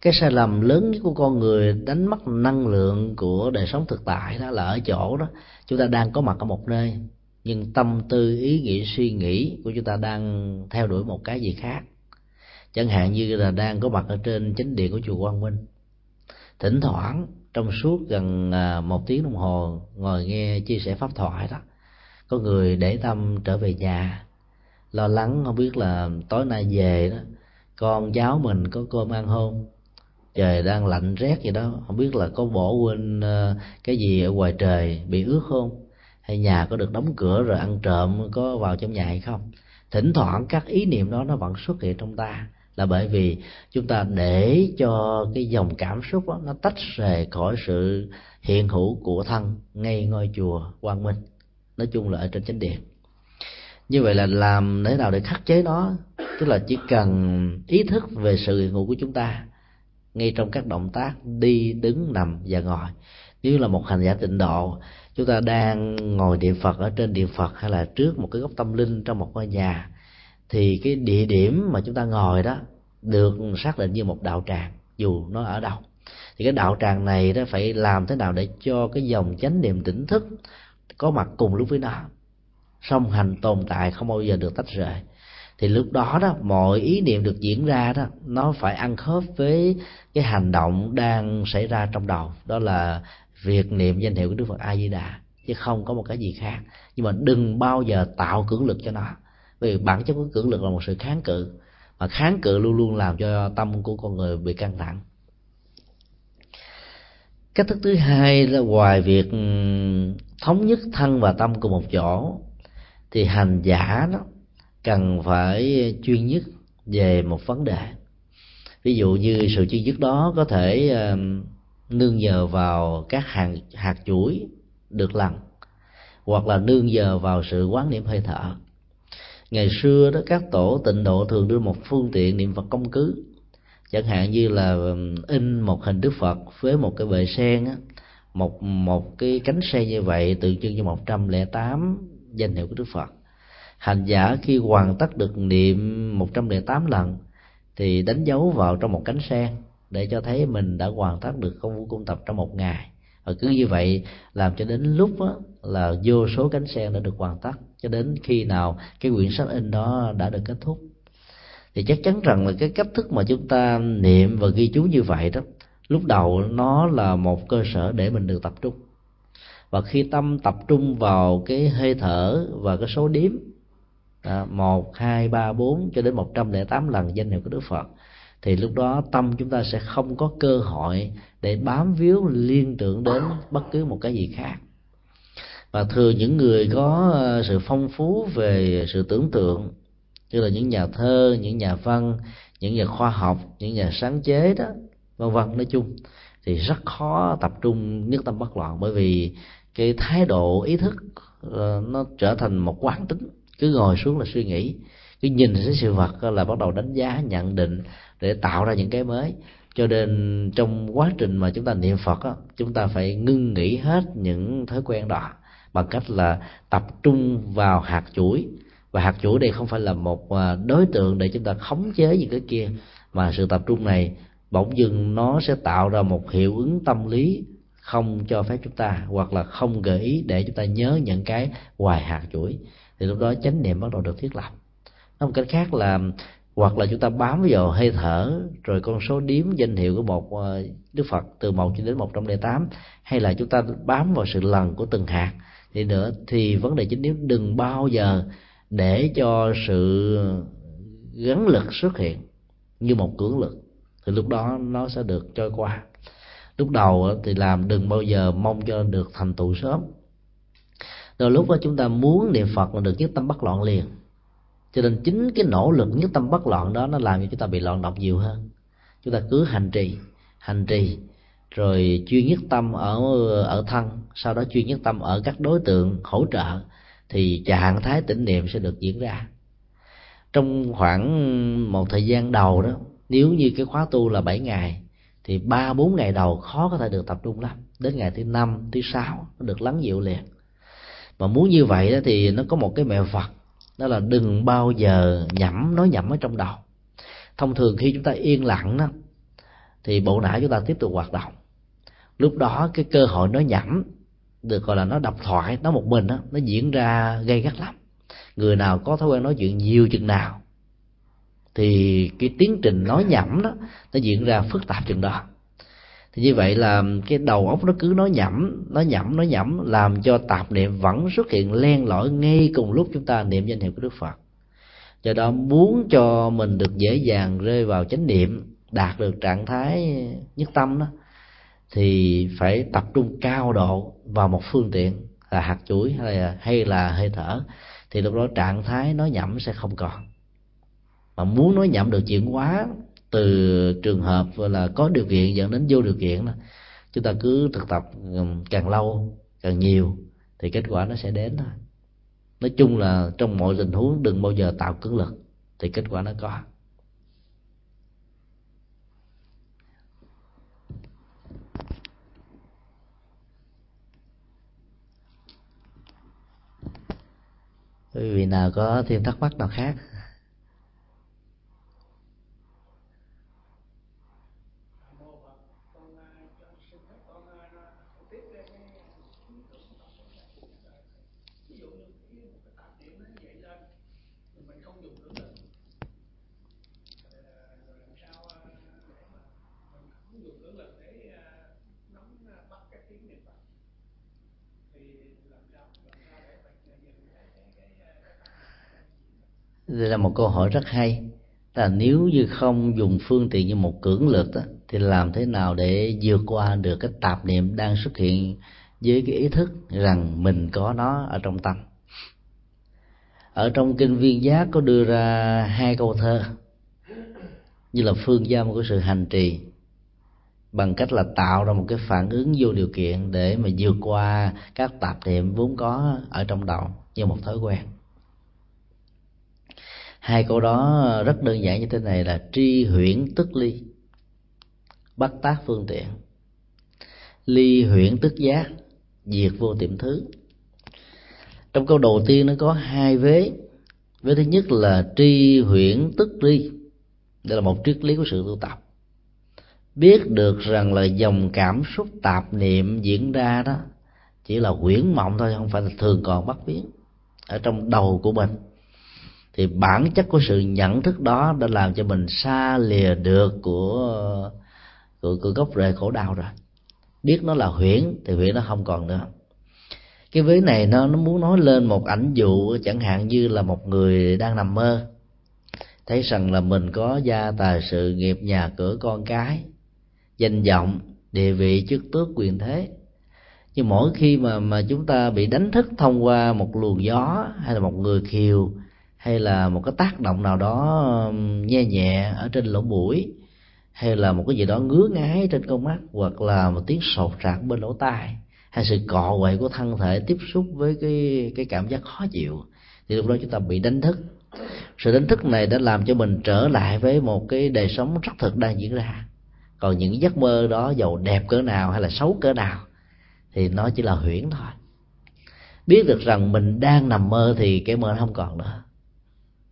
cái sai lầm lớn nhất của con người đánh mất năng lượng của đời sống thực tại đó là ở chỗ đó. Chúng ta đang có mặt ở một nơi, nhưng tâm tư, ý nghĩ, suy nghĩ của chúng ta đang theo đuổi một cái gì khác. Chẳng hạn như là đang có mặt ở trên chính điện của chùa Quang Minh. Thỉnh thoảng, trong suốt gần à, một tiếng đồng hồ, ngồi nghe chia sẻ pháp thoại đó, có người để tâm trở về nhà. Lo lắng, không biết là tối nay về đó, con cháu mình có cơm ăn không? Trời đang lạnh rét gì đó không biết là có bỏ quên ờ, cái gì ở ngoài trời bị ướt không? Hay nhà có được đóng cửa rồi ăn trộm có vào trong nhà hay không? Thỉnh thoảng các ý niệm đó nó vẫn xuất hiện trong ta là bởi vì chúng ta để cho cái dòng cảm xúc đó, nó tách rời khỏi sự hiện hữu của thân ngay ngôi chùa quang minh. Nói chung là ở trên chánh điện. Như vậy là làm thế nào để khắc chế nó? Tức là chỉ cần ý thức về sự hiện hữu của chúng ta ngay trong các động tác đi, đứng, nằm và ngồi. Nếu là một hành giả tịnh độ, chúng ta đang ngồi niệm phật ở trên điện phật hay là trước một cái góc tâm linh trong một ngôi nhà, thì cái địa điểm mà chúng ta ngồi đó được xác định như một đạo tràng, dù nó ở đâu. Thì cái đạo tràng này đó phải làm thế nào để cho cái dòng chánh niệm tỉnh thức có mặt cùng lúc với nó? Song hành tồn tại không bao giờ được tách rời thì lúc đó đó, mọi ý niệm được diễn ra đó, nó phải ăn khớp với cái hành động đang xảy ra trong đầu. Đó là việc niệm danh hiệu của đức phật a di đà chứ không có một cái gì khác. Nhưng mà đừng bao giờ tạo cưỡng lực cho nó, vì bản chất của cưỡng lực là một sự kháng cự, mà kháng cự luôn luôn làm cho tâm của con người bị căng thẳng. Cách thức thứ hai là ngoài việc thống nhất thân và tâm cùng một chỗ, thì hành giả đó cần phải chuyên nhất về một vấn đề. Ví dụ như sự chuyên nhất đó có thể nương nhờ vào các hạt hạt chuỗi được lần hoặc là nương nhờ vào sự quán niệm hơi thở. Ngày xưa đó các tổ tịnh độ thường đưa một phương tiện niệm phật công cứ. Chẳng hạn như là in một hình đức phật với một cái bệ sen á, một một cái cánh sen như vậy tượng trưng cho 108 danh hiệu của đức phật hành giả khi hoàn tất được niệm 108 lần thì đánh dấu vào trong một cánh sen để cho thấy mình đã hoàn tất được công vụ cung tập trong một ngày. Và cứ như vậy làm cho đến lúc đó, là vô số cánh sen đã được hoàn tất cho đến khi nào cái quyển sách in đó đã được kết thúc. Thì chắc chắn rằng là cái cách thức mà chúng ta niệm và ghi chú như vậy đó lúc đầu nó là một cơ sở để mình được tập trung. Và khi tâm tập trung vào cái hơi thở và cái số điếm À, một, hai, ba, bốn cho đến một trăm lẻ tám lần danh hiệu của Đức Phật. Thì lúc đó tâm chúng ta sẽ không có cơ hội để bám víu liên tưởng đến bất cứ một cái gì khác. Và thường những người có ờ, sự phong phú về sự tưởng tượng, như là những nhà thơ, những nhà văn, những nhà khoa học, những nhà sáng chế đó, vân vân, nói chung thì rất khó tập trung nhất tâm bất loạn bởi vì cái thái độ, ý thức ờ, nó trở thành một quán tính cứ ngồi xuống là suy nghĩ. Cứ nhìn thấy sự vật là bắt đầu đánh giá nhận định để tạo ra những cái mới. Cho nên trong quá trình mà chúng ta niệm phật đó, chúng ta phải ngưng nghĩ hết những thói quen đó bằng cách là tập trung vào hạt chuỗi. Và hạt chuỗi đây không phải là một à, đối tượng để chúng ta khống chế những cái kia mà sự tập trung này bỗng dưng nó sẽ tạo ra một hiệu ứng tâm lý không cho phép chúng ta hoặc là không gợi ý để chúng ta nhớ những cái ngoài hạt chuỗi thì lúc đó chánh niệm bắt đầu được thiết lập. Nói một cách khác là, hoặc là chúng ta bám vào hơi thở, rồi con số điếm danh hiệu của một ờ, đức phật từ một cho đến một trăm lẻ tám, hay là chúng ta bám vào sự lần của từng hạt. Thì nữa, thì vấn đề chính nếu đừng bao giờ để cho sự gắn lực xuất hiện như một cưỡng lực. Thì lúc đó nó sẽ được trôi qua. Lúc đầu thì làm đừng bao giờ mong cho được thành tựu sớm đôi lúc đó chúng ta muốn niệm phật là được nhất tâm bất loạn liền. Cho nên chính cái nỗ lực nhất tâm bất loạn đó, nó làm cho chúng ta bị loạn động nhiều hơn. Chúng ta cứ hành trì hành trì, rồi chuyên nhất tâm ở ở thân, sau đó chuyên nhất tâm ở các đối tượng hỗ trợ, thì trạng thái tĩnh niệm sẽ được diễn ra. Trong khoảng một thời gian đầu đó, nếu như cái khóa tu là 7 ngày, thì ba bốn ngày đầu khó có thể được tập trung lắm. Đến ngày thứ năm, thứ sáu được lắng dịu liền mà muốn như vậy đó thì nó có một cái mẹo vật đó là đừng bao giờ nhẩm nói nhẩm ở trong đầu. Thông thường khi chúng ta yên lặng đó thì bộ não chúng ta tiếp tục hoạt động. Lúc đó cái cơ hội nói nhẩm được gọi là nó độc thoại nó một mình đó, nó diễn ra gây gắt lắm. Người nào có thói quen nói chuyện nhiều chừng nào thì cái tiến trình nói nhẩm đó nó diễn ra phức tạp chừng đó thì như vậy là cái đầu óc nó cứ nói nhẩm nó nhẩm nó nhẩm, làm cho tạp niệm vẫn xuất hiện len lỏi ngay cùng lúc chúng ta niệm danh hiệu của đức phật. Do đó muốn cho mình được dễ dàng rơi vào chánh niệm, đạt được trạng thái nhất tâm đó, thì phải tập trung cao độ vào một phương tiện là hạt chuỗi hay là hay là hơi thở. Thì lúc đó trạng thái nói nhẩm sẽ không còn. Mà muốn nói nhẩm được chuyển hóa từ trường hợp là có điều kiện, dẫn đến vô điều kiện đó, chúng ta cứ thực tập càng lâu, càng nhiều, thì kết quả nó sẽ đến thôi. Nói chung là trong mọi tình huống, đừng bao giờ tạo cứng lực, thì kết quả nó có. Quý vị nào có thêm thắc mắc nào khác? Đây là một câu hỏi rất hay. Là nếu như không dùng phương tiện như một cưỡng lực đó, thì làm thế nào để vượt qua được cái tạp niệm đang xuất hiện với cái ý thức rằng mình có nó ở trong tâm? Ở trong kinh viên giác có đưa ra hai câu thơ như là phương dâm của sự hành trì bằng cách là tạo ra một cái phản ứng vô điều kiện để mà vượt qua các tạp niệm vốn có ở trong đầu như một thói quen hai câu đó rất đơn giản như thế này là tri huyễn tức ly bắt tác phương tiện. Ly huyễn tức giác, diệt vô tiệm thứ. Trong câu đầu tiên nó có hai vế. Vế thứ nhất là tri huyễn tức ly. Đây là một triết lý của sự tu tập. Biết được rằng là dòng cảm xúc tạp niệm diễn ra đó chỉ là huyễn mộng thôi, không phải là thường còn bắt biến ở trong đầu của mình thì bản chất của sự nhận thức đó đã làm cho mình xa lìa được của của, của gốc rễ khổ đau rồi. Biết nó là huyễn thì huyễn nó không còn nữa. Cái vế này nó nó muốn nói lên một ảnh dụ chẳng hạn như là một người đang nằm mơ. Thấy rằng là mình có gia tài sự nghiệp nhà cửa con cái danh vọng địa vị chức tước quyền thế. Nhưng mỗi khi mà mà chúng ta bị đánh thức thông qua một luồng gió hay là một người kiều hay là một cái tác động nào đó um, nhẹ nhẹ ở trên lỗ mũi, hay là một cái gì đó ngứa ngáy trên con mắt, hoặc là một tiếng sột sạc bên lỗ tai, hay sự cọ quậy của thân thể tiếp xúc với cái cái cảm giác khó chịu, thì lúc đó chúng ta bị đánh thức. Sự đánh thức này đã làm cho mình trở lại với một cái đời sống rất thực đang diễn ra. Còn những giấc mơ đó giàu đẹp cỡ nào hay là xấu cỡ nào, thì nó chỉ là huyễn thôi. Biết được rằng mình đang nằm mơ thì cái mơ nó không còn nữa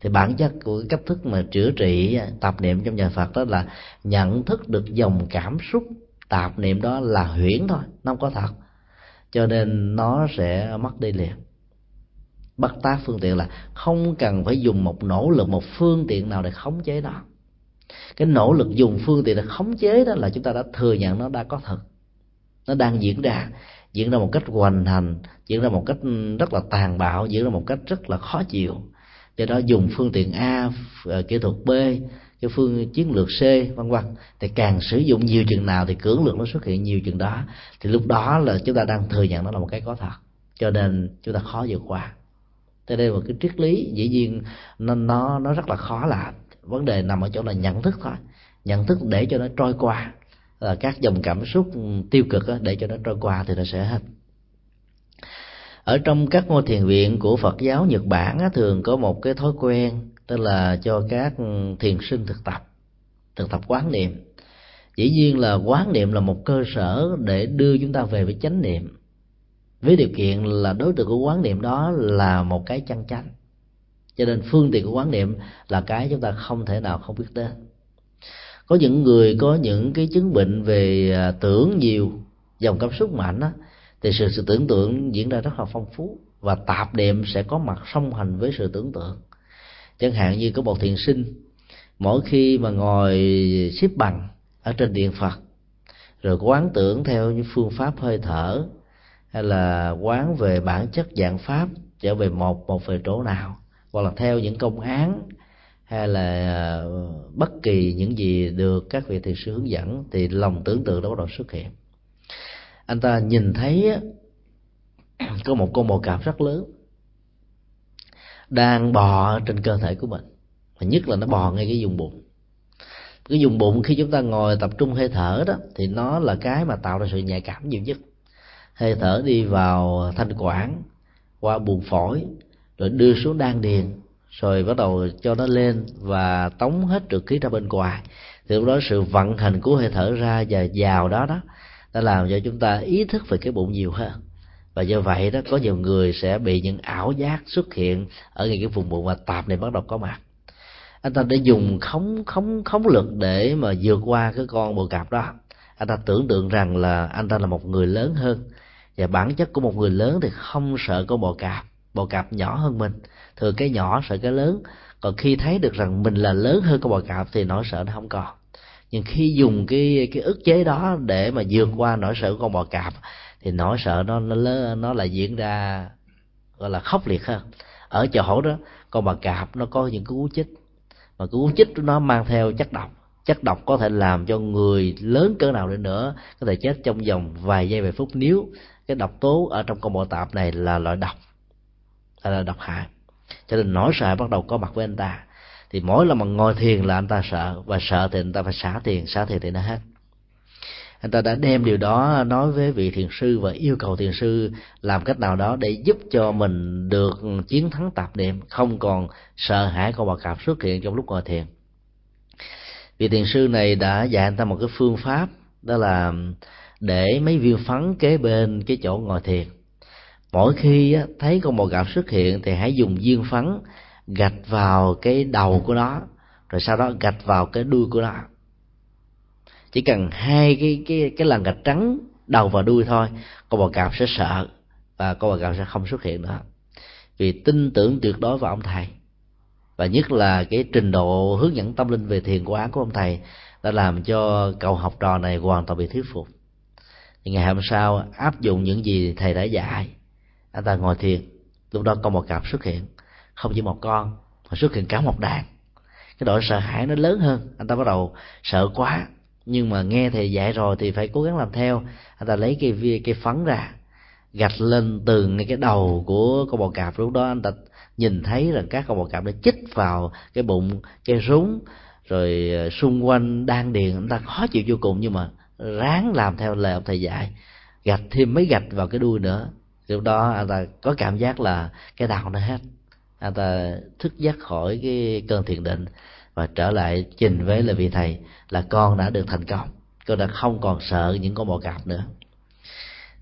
thì bản chất của cách thức mà chữa trị tập niệm trong nhà Phật đó là nhận thức được dòng cảm xúc, tạp niệm đó là huyễn thôi, nó không có thật. Cho nên nó sẽ mất đi liền. Bắt tác phương tiện là không cần phải dùng một nỗ lực, một phương tiện nào để khống chế nó. Cái nỗ lực dùng phương tiện để khống chế đó là chúng ta đã thừa nhận nó đã có thật. Nó đang diễn ra diễn ra một cách hoành hành, diễn ra một cách rất là tàn bạo, diễn ra một cách rất là khó chịu do đó dùng phương tiện a ờ, kỹ thuật b, cái phương chiến lược c, vân vân. Thì càng sử dụng nhiều chừng nào thì cưỡng lực nó xuất hiện nhiều chừng đó. Thì lúc đó là chúng ta đang thừa nhận nó là một cái có thật. Cho nên chúng ta khó vượt qua. Thế đây là một cái triết lý, dĩ nhiên nó nó nó rất là khó làm. Vấn đề nằm ở chỗ là nhận thức thôi. Nhận thức để cho nó trôi qua. Là các dòng cảm xúc tiêu cực để cho nó trôi qua thì nó sẽ hết ở trong các ngôi thiền viện của Phật giáo Nhật Bản thường có một cái thói quen, tức là cho các thiền sinh thực tập thực tập quán niệm. Dĩ nhiên là quán niệm là một cơ sở để đưa chúng ta về với chánh niệm, với điều kiện là đối tượng của quán niệm đó là một cái chân chánh. Cho nên phương tiện của quán niệm là cái chúng ta không thể nào không biết đến. Có những người có những cái chứng bệnh về à, tưởng nhiều, dòng cảm xúc mạnh á thì sự, sự tưởng tượng diễn ra rất là phong phú và tạp niệm sẽ có mặt song hành với sự tưởng tượng. Chẳng hạn như có một thiền sinh mỗi khi mà ngồi xếp bằng ở trên điện phật rồi quán tưởng theo những phương pháp hơi thở hay là quán về bản chất dạng pháp trở về một một về chỗ nào hoặc là theo những công án hay là à, bất kỳ những gì được các vị thiền sư hướng dẫn thì lòng tưởng tượng đó bắt đầu xuất hiện anh ta nhìn thấy có một con bò cạp rất lớn đang bò trên cơ thể của mình. Và nhất là nó bò ngay cái vùng bụng. Cái vùng bụng khi chúng ta ngồi tập trung hơi thở đó, thì nó là cái mà tạo ra sự nhạy cảm nhiều nhất. Hơi thở đi vào thanh quản, qua buồng phổi, rồi đưa xuống đan điền, rồi bắt đầu cho nó lên và tống hết trượt khí ra bên ngoài. Thì lúc đó sự vận hành của hơi thở ra và vào đó đó đã làm cho chúng ta ý thức về cái bụng nhiều hơn. Và do vậy đó có nhiều người sẽ bị những ảo giác xuất hiện ở ngay cái vùng bụng và tạp này bắt đầu có mặt. Anh ta đã dùng khống khống khống lực để mà vượt qua cái con bồ cạp đó. Anh ta tưởng tượng rằng là anh ta là một người lớn hơn. Và bản chất của một người lớn thì không sợ con bò cạp. Bò cạp nhỏ hơn mình. Thường cái nhỏ sợ cái lớn. Còn khi thấy được rằng mình là lớn hơn con bò cạp thì nỗi sợ nó không còn nhưng khi dùng cái cái ức chế đó để mà vượt qua nỗi sợ của con bò cạp, thì nỗi sợ nó nó nó lại diễn ra, gọi là, khốc liệt hơn. Ở chỗ đó, con bò cạp nó có những cái cú chích, mà cái cú chích nó mang theo chất độc. Chất độc có thể làm cho người lớn cỡ nào đi nữa, có thể chết trong vòng vài giây, vài phút, nếu cái độc tố ở trong con bò tạp này là loại độc, là độc hại. Cho nên nỗi sợ bắt đầu có mặt với anh ta thì mỗi lần mà ngồi thiền là anh ta sợ, và sợ thì anh ta phải xả tiền xả tiền thì nó hết. Anh ta đã đem điều đó nói với vị thiền sư và yêu cầu thiền sư làm cách nào đó để giúp cho mình được chiến thắng tạp niệm, không còn sợ hãi con bọ cạp xuất hiện trong lúc ngồi thiền. Vị thiền sư này đã dạy anh ta một cái phương pháp, đó là để mấy viên phấn kế bên cái chỗ ngồi thiền. Mỗi khi thấy con bò cạp xuất hiện thì hãy dùng viên phấn gạch vào cái đầu của nó, rồi sau đó gạch vào cái đuôi của nó. Chỉ cần hai cái cái cái lần gạch trắng đầu và đuôi thôi, con bò cạp sẽ sợ và con bò cạp sẽ không xuất hiện nữa. Vì tin tưởng tuyệt đối vào ông thầy. Và nhất là cái trình độ hướng dẫn tâm linh về thiền quán của ông thầy đã làm cho cậu học trò này hoàn toàn bị thuyết phục. Thì ngày hôm sau, áp dụng những gì thầy đã dạy, anh ta ngồi thiền, lúc đó con bò cạp xuất hiện không chỉ một con, mà xuất hiện cả một đàn. Cái độ sợ hãi nó lớn hơn. Anh ta bắt đầu sợ quá, nhưng mà nghe thầy dạy rồi thì phải cố gắng làm theo. Anh ta lấy cái cái phấn ra, gạch lên từ ngay cái đầu của con bò cạp. Lúc đó anh ta nhìn thấy là các con bò cạp nó chích vào cái bụng, cái rúng, rồi ờ, xung quanh đan điền. Anh ta khó chịu vô cùng, nhưng mà ráng làm theo lời ông thầy dạy. Gạch thêm mấy gạch vào cái đuôi nữa. Lúc đó anh ta có cảm giác là cái đau nó hết anh ta thức giấc khỏi cái cơn thiền định và trở lại trình với là vị thầy là con đã được thành công. Con đã không còn sợ những con bò cạp nữa.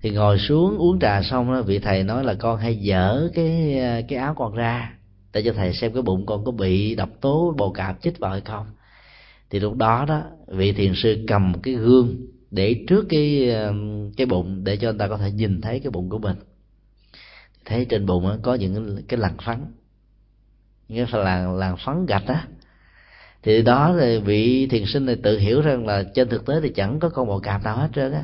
Thì ngồi xuống uống trà xong đó, vị thầy nói là con hay dở cái cái áo con ra, để cho thầy xem cái bụng con có bị độc tố bồ cạp chích vào hay không. Thì lúc đó đó, vị thiền sư cầm cái gương để trước cái um, cái bụng để cho người ta có thể nhìn thấy cái bụng của mình. Thấy trên bụng có những cái lằn phấn như cái làn làng phấn gạch á. Thì đó thì vị thiền sinh này tự hiểu rằng là trên thực tế thì chẳng có con bò cạp nào hết trơn á.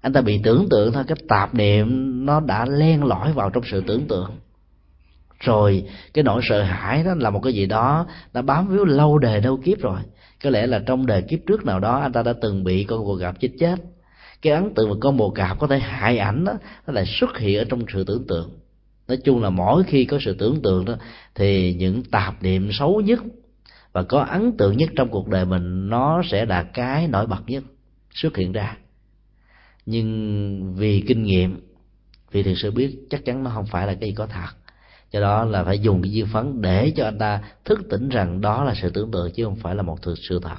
Anh ta bị tưởng tượng thôi, cái tạp niệm nó đã len lỏi vào trong sự tưởng tượng. Rồi, cái nỗi sợ hãi đó là một cái gì đó đã bám víu lâu đời đâu kiếp rồi. Có lẽ là trong đời kiếp trước nào đó, anh ta đã từng bị con bồ cạp chết chết. Cái ấn tượng về con bồ cạp có thể hại ảnh đó, nó lại xuất hiện ở trong sự tưởng tượng nói chung là mỗi khi có sự tưởng tượng đó, thì những tạp niệm xấu nhất và có ấn tượng nhất trong cuộc đời mình, nó sẽ là cái nổi bật nhất, xuất hiện ra. Nhưng vì kinh nghiệm, vì thực sự biết chắc chắn nó không phải là cái gì có thật. Do đó là phải dùng cái duyên phấn để cho anh ta thức tỉnh rằng đó là sự tưởng tượng chứ không phải là một thực sự thật.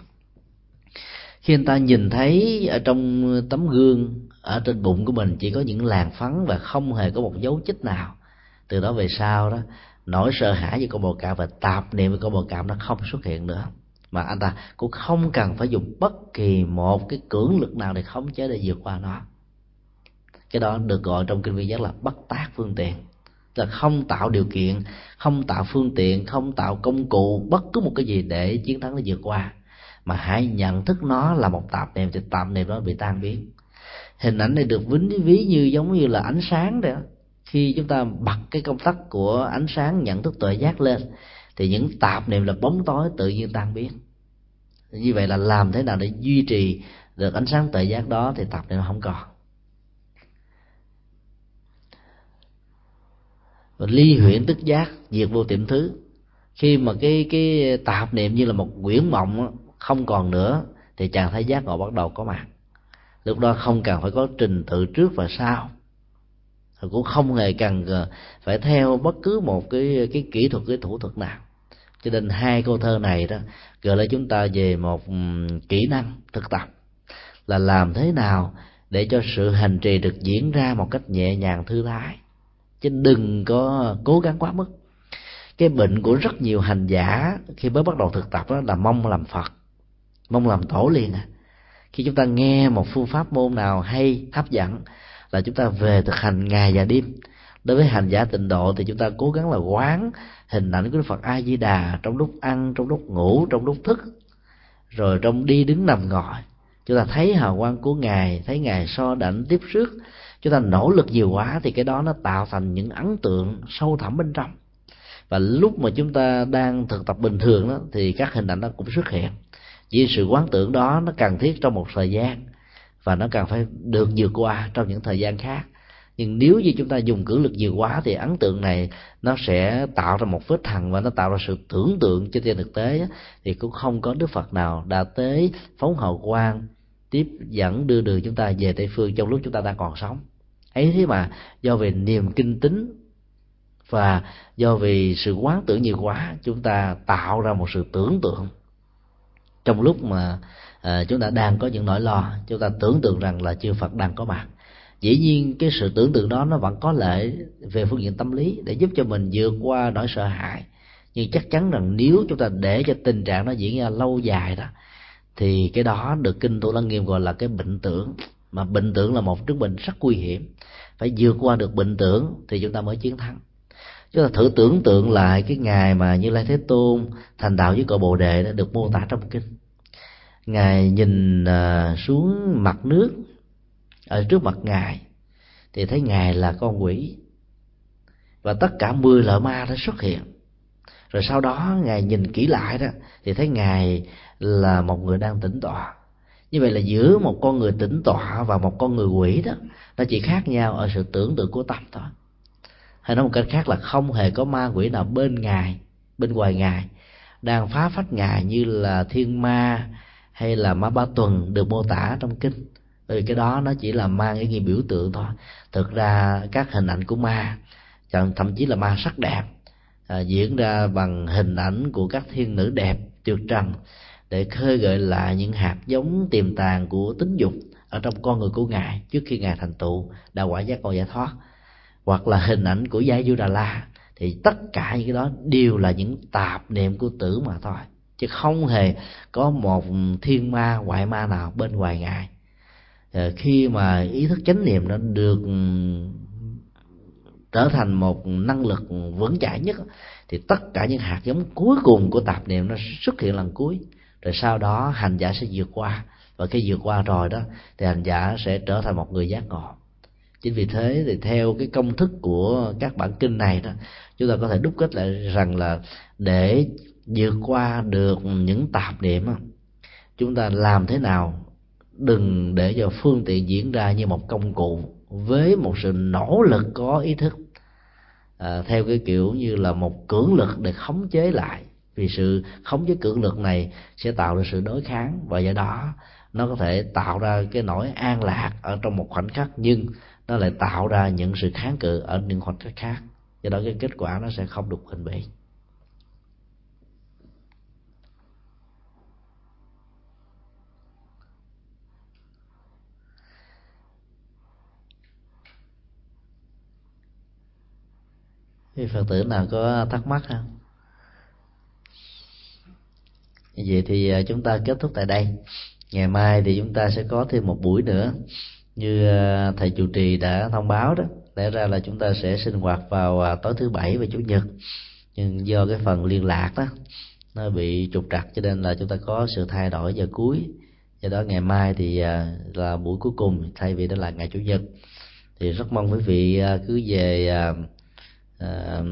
Khi anh ta nhìn thấy ở trong tấm gương, ở trên bụng của mình chỉ có những làn phấn và không hề có một dấu tích nào từ đó về sau đó, nỗi sợ hãi về con bồ cạp và tạp niệm về con bồ cạp nó không xuất hiện nữa. Mà anh ta cũng không cần phải dùng bất kỳ một cái cưỡng lực nào để khống chế để vượt qua nó. Cái đó được gọi trong kinh viên giác là bất tác phương tiện. Là không tạo điều kiện, không tạo phương tiện, không tạo công cụ, bất cứ một cái gì để chiến thắng nó vượt qua. Mà hãy nhận thức nó là một tạp niệm, thì tạp niệm đó bị tan biến. Hình ảnh này được vĩnh ví như giống như là ánh sáng đó khi chúng ta bật cái công tắc của ánh sáng nhận thức tuệ giác lên, thì những tạp niệm là bóng tối tự nhiên tan biến. Như vậy là làm thế nào để duy trì được ánh sáng tuệ giác đó thì tạp niệm không còn. Và ly huyễn tức giác, diệt vô tiệm thứ. Khi mà cái cái tạp niệm như là một quyển mộng không còn nữa, thì chàng thấy giác ngộ bắt đầu có mặt. Lúc đó không cần phải có trình tự trước và sau cũng không hề cần ờ, phải theo bất cứ một cái cái kỹ thuật, cái thủ thuật nào. Cho nên hai câu thơ này đó gợi lại chúng ta về một kỹ năng thực tập là làm thế nào để cho sự hành trì được diễn ra một cách nhẹ nhàng, thư thái. Chứ đừng có cố gắng quá mức. Cái bệnh của rất nhiều hành giả khi mới bắt đầu thực tập đó là mong làm phật, mong làm tổ liền à. Khi chúng ta nghe một phương pháp môn nào hay, hấp dẫn là chúng ta về thực hành ngày và đêm đối với hành giả tịnh độ thì chúng ta cố gắng là quán hình ảnh của Đức Phật A Di Đà trong lúc ăn, trong lúc ngủ, trong lúc thức, rồi trong đi đứng nằm ngồi. Chúng ta thấy hào quang của ngài, thấy ngài so đảnh tiếp trước, chúng ta nỗ lực nhiều quá thì cái đó nó tạo thành những ấn tượng sâu thẳm bên trong. Và lúc mà chúng ta đang thực tập bình thường đó thì các hình ảnh đó cũng xuất hiện. Vì sự quán tưởng đó nó cần thiết trong một thời gian và nó cần phải được vượt qua trong những thời gian khác. Nhưng nếu như chúng ta dùng cử lực nhiều quá thì ấn tượng này nó sẽ tạo ra một vết thằng và nó tạo ra sự tưởng tượng trên trên thực tế thì cũng không có đức phật nào đã tới phóng hào quang tiếp dẫn đưa đường chúng ta về tây phương trong lúc chúng ta đang còn sống. Ấy thế mà do về niềm kinh tính và do vì sự quán tưởng nhiều quá, chúng ta tạo ra một sự tưởng tượng trong lúc mà à, chúng ta đang có những nỗi lo. Chúng ta tưởng tượng rằng là chư phật đang có mặt. Dĩ nhiên cái sự tưởng tượng đó nó vẫn có lợi về phương diện tâm lý để giúp cho mình vượt qua nỗi sợ hãi. Nhưng chắc chắn rằng nếu chúng ta để cho tình trạng nó diễn ra lâu dài đó thì cái đó được kinh tu lăng nghiêm gọi là cái bệnh tưởng. Mà bệnh tưởng là một chứng bệnh rất nguy hiểm. Phải vượt qua được bệnh tưởng thì chúng ta mới chiến thắng. Chúng ta thử tưởng tượng lại cái ngày mà như lai thế tôn thành đạo với cội bồ đề đã được mô tả trong kinh ngài nhìn à, xuống mặt nước, ở trước mặt ngài, thì thấy ngài là con quỷ. Và tất cả mười lợ ma đã xuất hiện. Rồi sau đó ngài nhìn kỹ lại đó, thì thấy ngài là một người đang tỉnh tọa. Như vậy là giữa một con người tỉnh tọa và một con người quỷ đó, nó chỉ khác nhau ở sự tưởng tượng của tâm thôi. Hay nói một cách khác là không hề có ma quỷ nào bên ngài, bên ngoài ngài, đang phá phách ngài như là thiên ma hay là má ba tuần được mô tả trong kinh? Bởi vì cái đó nó chỉ là mang ý nghĩa biểu tượng thôi. Thực ra các hình ảnh của ma thậm chí là ma sắc đẹp à, diễn ra bằng hình ảnh của các thiên nữ đẹp tuyệt trần để khơi gợi lại những hạt giống tiềm tàng của tính dục ở trong con người của ngài trước khi ngài thành tựu đạo quả giác ngộ giải thoát. Hoặc là hình ảnh của gia du đà la thì tất cả những cái đó đều là những tạp niệm của tử mà thôi chứ không hề có một thiên ma ngoại ma nào bên ngoài ngài. Ờ, khi mà ý thức chánh niệm nó được ừ, trở thành một năng lực vững chãi nhất thì tất cả những hạt giống cuối cùng của tạp niệm nó xuất hiện lần cuối. Rồi sau đó hành giả sẽ vượt qua. Và khi vượt qua rồi đó, thì hành giả sẽ trở thành một người giác ngộ. Chính vì thế thì theo cái công thức của các bản kinh này đó, chúng ta có thể đúc kết lại rằng là để vượt qua được những tạp niệm chúng ta làm thế nào? Đừng để cho phương tiện diễn ra như một công cụ với một sự nỗ lực có ý thức. À, theo cái kiểu như là một cưỡng lực để khống chế lại. Vì sự khống chế cưỡng lực này sẽ tạo ra sự đối kháng và do đó nó có thể tạo ra cái nỗi an lạc ở trong một khoảnh khắc nhưng nó lại tạo ra những sự kháng cự ở những khoảnh khắc khác. Do đó cái kết quả nó sẽ không được hình bỉ. Thì phật tử nào có thắc mắc không vậy thì à, chúng ta kết thúc tại đây. Ngày mai thì chúng ta sẽ có thêm một buổi nữa. Như à, thầy chủ trì đã thông báo đó, lẽ ra là chúng ta sẽ sinh hoạt vào à, tối thứ bảy và chủ nhật. Nhưng do cái phần liên lạc đó, nó bị trục trặc cho nên là chúng ta có sự thay đổi giờ cuối. Do đó ngày mai thì là buổi cuối cùng, thay vì đó là ngày chủ nhật. Thì rất mong quý vị cứ về Ờ,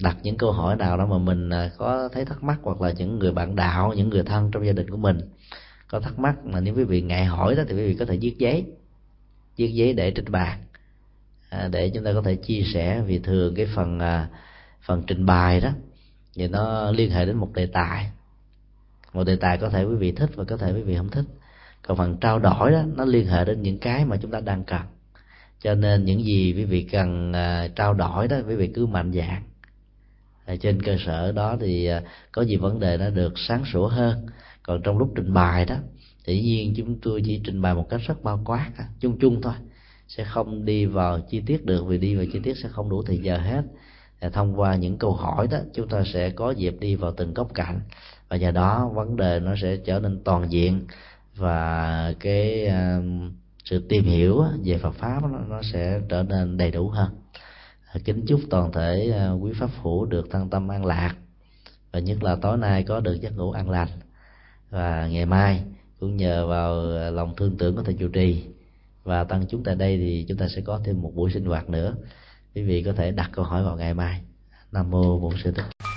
đặt những câu hỏi nào đó mà mình ờ, có thấy thắc mắc hoặc là những người bạn đạo, những người thân trong gia đình của mình có thắc mắc mà nếu quý vị ngại hỏi đó thì quý vị có thể viết giấy viết giấy để trên bàn ờ, để chúng ta có thể chia sẻ. Vì thường cái phần phần trình bày đó thì nó liên hệ đến một đề tài, một đề tài có thể quý vị thích và có thể quý vị không thích. Còn phần trao đổi đó, nó liên hệ đến những cái mà chúng ta đang cần cho nên những gì quý vị cần à, trao đổi đó quý vị cứ mạnh dạng à, trên cơ sở đó thì à, có gì vấn đề nó được sáng sủa hơn. Còn trong lúc trình bày đó tự nhiên chúng tôi chỉ trình bày một cách rất bao quát chung chung thôi. Sẽ không đi vào chi tiết được vì đi vào chi tiết sẽ không đủ thời giờ hết. Thông qua những câu hỏi đó chúng ta sẽ có dịp đi vào từng góc cạnh. Và nhờ đó vấn đề nó sẽ trở nên toàn diện. Và cái uh, sự tìm hiểu về Phật pháp nó, nó sẽ trở nên đầy đủ hơn. À, kính chúc toàn thể à, quý pháp hữu được thân tâm an lạc và nhất là tối nay có được giấc ngủ an lành. Và ngày mai cũng nhờ vào à, lòng thương tưởng của thầy chủ trì và tăng chúng tại đây thì chúng ta sẽ có thêm một buổi sinh hoạt nữa. Quý vị có thể đặt câu hỏi vào ngày mai. Nam mô bổn sư thích